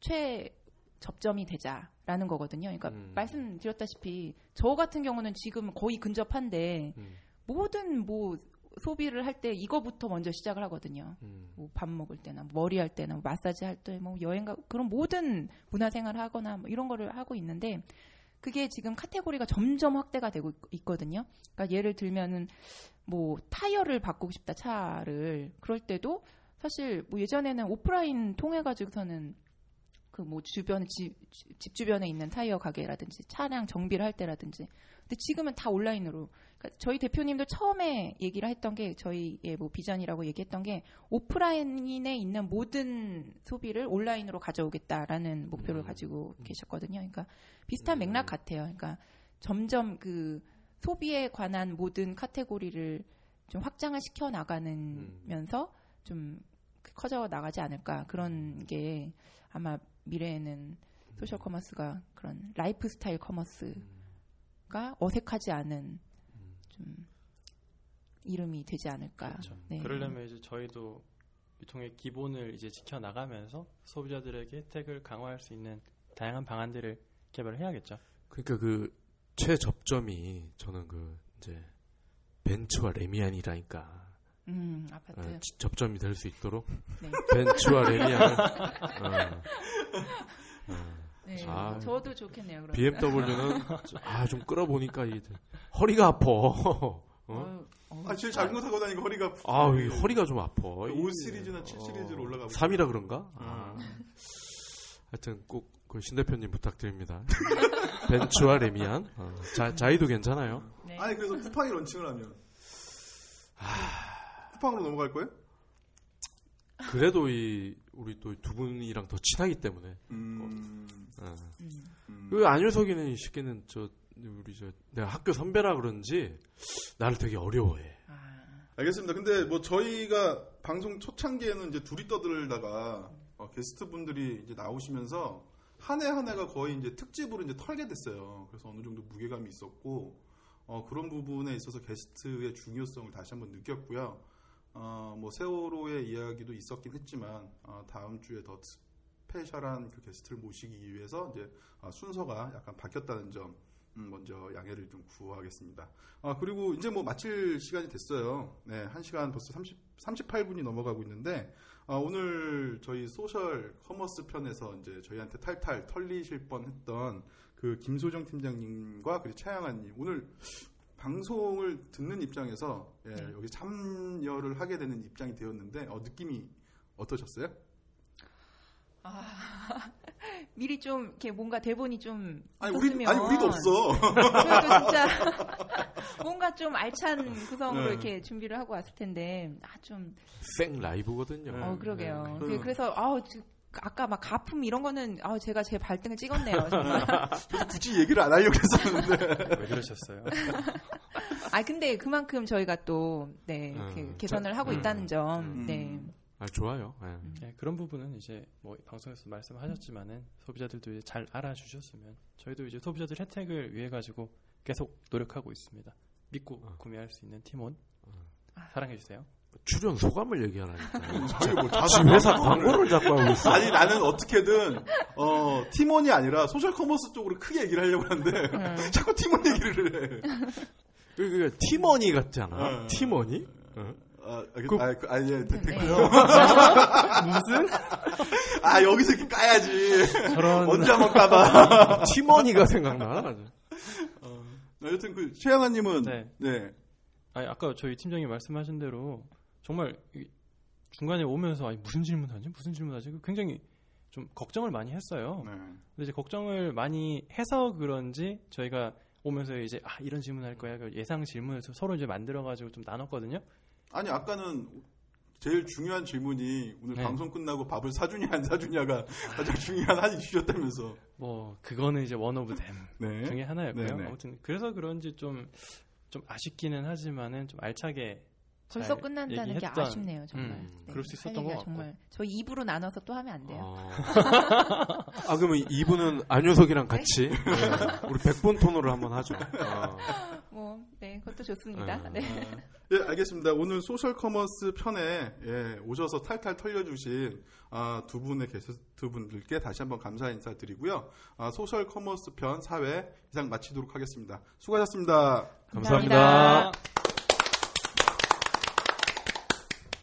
최 접점이 되자라는 거거든요. 그러니까 음. 말씀드렸다시피 저 같은 경우는 지금 거의 근접한데 음. 모든 뭐 소비를 할 때 이거부터 먼저 시작을 하거든요. 음. 뭐밥 먹을 때나 뭐 머리 할 때나 뭐 마사지 할 때 뭐 여행 가 그런 모든 문화 생활을 하거나 뭐 이런 거를 하고 있는데 그게 지금 카테고리가 점점 확대가 되고 있- 있거든요. 그러니까 예를 들면은 뭐 타이어를 바꾸고 싶다 차를 그럴 때도 사실 뭐 예전에는 오프라인 통해 가지고서는 그 뭐 주변 집, 집 주변에 있는 타이어 가게라든지 차량 정비를 할 때라든지 근데 지금은 다 온라인으로 그러니까 저희 대표님도 처음에 얘기를 했던 게 저희의 뭐 비전이라고 얘기했던 게 오프라인에 있는 모든 소비를 온라인으로 가져오겠다라는 목표를 음. 가지고 계셨거든요. 그러니까 비슷한 음. 맥락 같아요. 그러니까 점점 그 소비에 관한 모든 카테고리를 좀 확장을 시켜 나가면서 좀 커져 나가지 않을까 그런 게 아마 미래에는 소셜 커머스가 그런 라이프 스타일 커머스가 어색하지 않은 좀 이름이 되지 않을까. 그렇죠. 네. 그러려면 이제 저희도 유통의 기본을 이제 지켜 나가면서 소비자들에게 혜택을 강화할 수 있는 다양한 방안들을 개발을 해야겠죠. 그러니까 그 최접점이 저는 그 이제 벤츠와 레미안이라니까 음, 아파트. 어, 지- 접점이 될 수 있도록 네. 벤츠와 레미안을 어, 어, 네. 아, 저도 좋겠네요. 그러면. BMW는 아 좀 끌어보니까 이게 허리가 아파. 어? 어휴. 아, 제일 작은 거 타고 다니고 허리가 아프죠. 아, 이 허리가 좀 아파. 5 시리즈나 7 시리즈로 올라가고 3이라 그런가? 음. 아. 하여튼 꼭 그신 대표님 부탁드립니다. 벤츠와 레미안. 어, 자, 자이도 괜찮아요. 네. 아니 그래서 쿠팡이 런칭을 하면 쿠팡으로 넘어갈 거예요? 그래도 이 우리 또 두 분이랑 더 친하기 때문에. 음, 어. 음. 음. 그 안효석이는 이 새끼는 저 우리 저 내가 학교 선배라 그런지 나를 되게 어려워해. 아, 알겠습니다. 근데 뭐 저희가 방송 초창기에는 이제 둘이 떠들다가 어, 게스트 분들이 이제 나오시면서 한 해 한 해가 거의 이제 특집으로 이제 털게 됐어요. 그래서 어느 정도 무게감이 있었고 어, 그런 부분에 있어서 게스트의 중요성을 다시 한번 느꼈고요. 어, 뭐 세월호의 이야기도 있었긴 했지만 어, 다음 주에 더 스페셜한 그 게스트를 모시기 위해서 이제 어, 순서가 약간 바뀌었다는 점 음, 먼저 양해를 좀 구하겠습니다. 아, 그리고 이제 뭐 마칠 시간이 됐어요. 네, 1시간 벌써 30, 38분이 넘어가고 있는데, 아, 오늘 저희 소셜 커머스 편에서 이제 저희한테 탈탈 털리실 뻔 했던 그 김소정 팀장님과 그리고 차양아님, 오늘 방송을 듣는 입장에서 예, 네. 여기 참여를 하게 되는 입장이 되었는데, 어, 느낌이 어떠셨어요? 미리 좀 이렇게 뭔가 대본이 좀 아니, 우리, 아니, 우리도 없어. 그래도 진짜 뭔가 좀 알찬 구성으로 네. 이렇게 준비를 하고 왔을 텐데 아좀 생 라이브거든요. 네. 어, 그러게요. 네. 그- 그래서 아우 지- 아까 막 가품 이런 거는 아 제가 제 발등을 찍었네요. 굳이 얘기를 안 하려고 했었는데. 왜 그러셨어요? 아 근데 그만큼 저희가 또 네, 음, 개선을 하고 음, 있다는 점. 음. 네. 아, 좋아요. 예. 네, 그런 부분은 이제 뭐 방송에서 말씀하셨지만은 소비자들도 이제 잘 알아주셨으면 저희도 이제 소비자들 혜택을 위해 가지고 계속 노력하고 있습니다. 믿고 어. 구매할 수 있는 티몬 아. 사랑해 주세요. 출연 소감을 얘기하라니까. 저희 뭐 지금 회사 광고를- 자꾸 하고 있어. 아니 나는 어떻게든 어, 티몬이 아니라 소셜 커머스 쪽으로 크게 얘기를 하려고 하는데 음. 자꾸 티몬 얘기를 해. 그, 그, 티몬이 같잖아. 어. 티몬이? 어. 아, 알겠, 그- 아, 그, 아, 예, 됐, 네. 됐고요. 무슨? 아, 여기서 이렇게 까야지. 저런 언제 한번 까봐. 팀원이가 생각나. 여튼 그, 최양아님은, 네. 네. 아니, 아까 저희 팀장님 말씀하신 대로 정말 이 중간에 오면서 아니, 무슨 질문하지? 무슨 질문하지? 그 굉장히 좀 걱정을 많이 했어요. 네. 근데 이제 걱정을 많이 해서 그런지 저희가 오면서 이제 아 이런 질문할 거야 그 예상 질문을 서로 이제 만들어 가지고 좀 나눴거든요. 아니, 아까는 제일 중요한 질문이 오늘 네. 방송 끝나고 밥을 사주냐, 안 사주냐가 가장 중요한 한 이슈였다면서. 뭐 그거는 이제 one of them 네. 중에 하나였고요. 네네. 아무튼 그래서 그런지 좀 좀 아쉽기는 하지만은 좀 알차게 벌써 잘 끝난다는 게 얘기했던- 아쉽네요, 정말. 음, 네, 그럴 수 있었던 것 같고. 정말 저희 입으로 나눠서 또 하면 안 돼요. 어. 아, 그러면 이분은 안효석이랑 같이 네, 우리 백분 토론을 한번 하죠. 어. 뭐, 네, 그것도 좋습니다. 음. 네. 예, 알겠습니다. 오늘 소셜 커머스 편에 예, 오셔서 탈탈 털려주신 아, 두 분의 게스트 분들께 다시 한번 감사 인사드리고요. 아, 소셜 커머스 편 4회 이상 마치도록 하겠습니다. 수고하셨습니다. 감사합니다.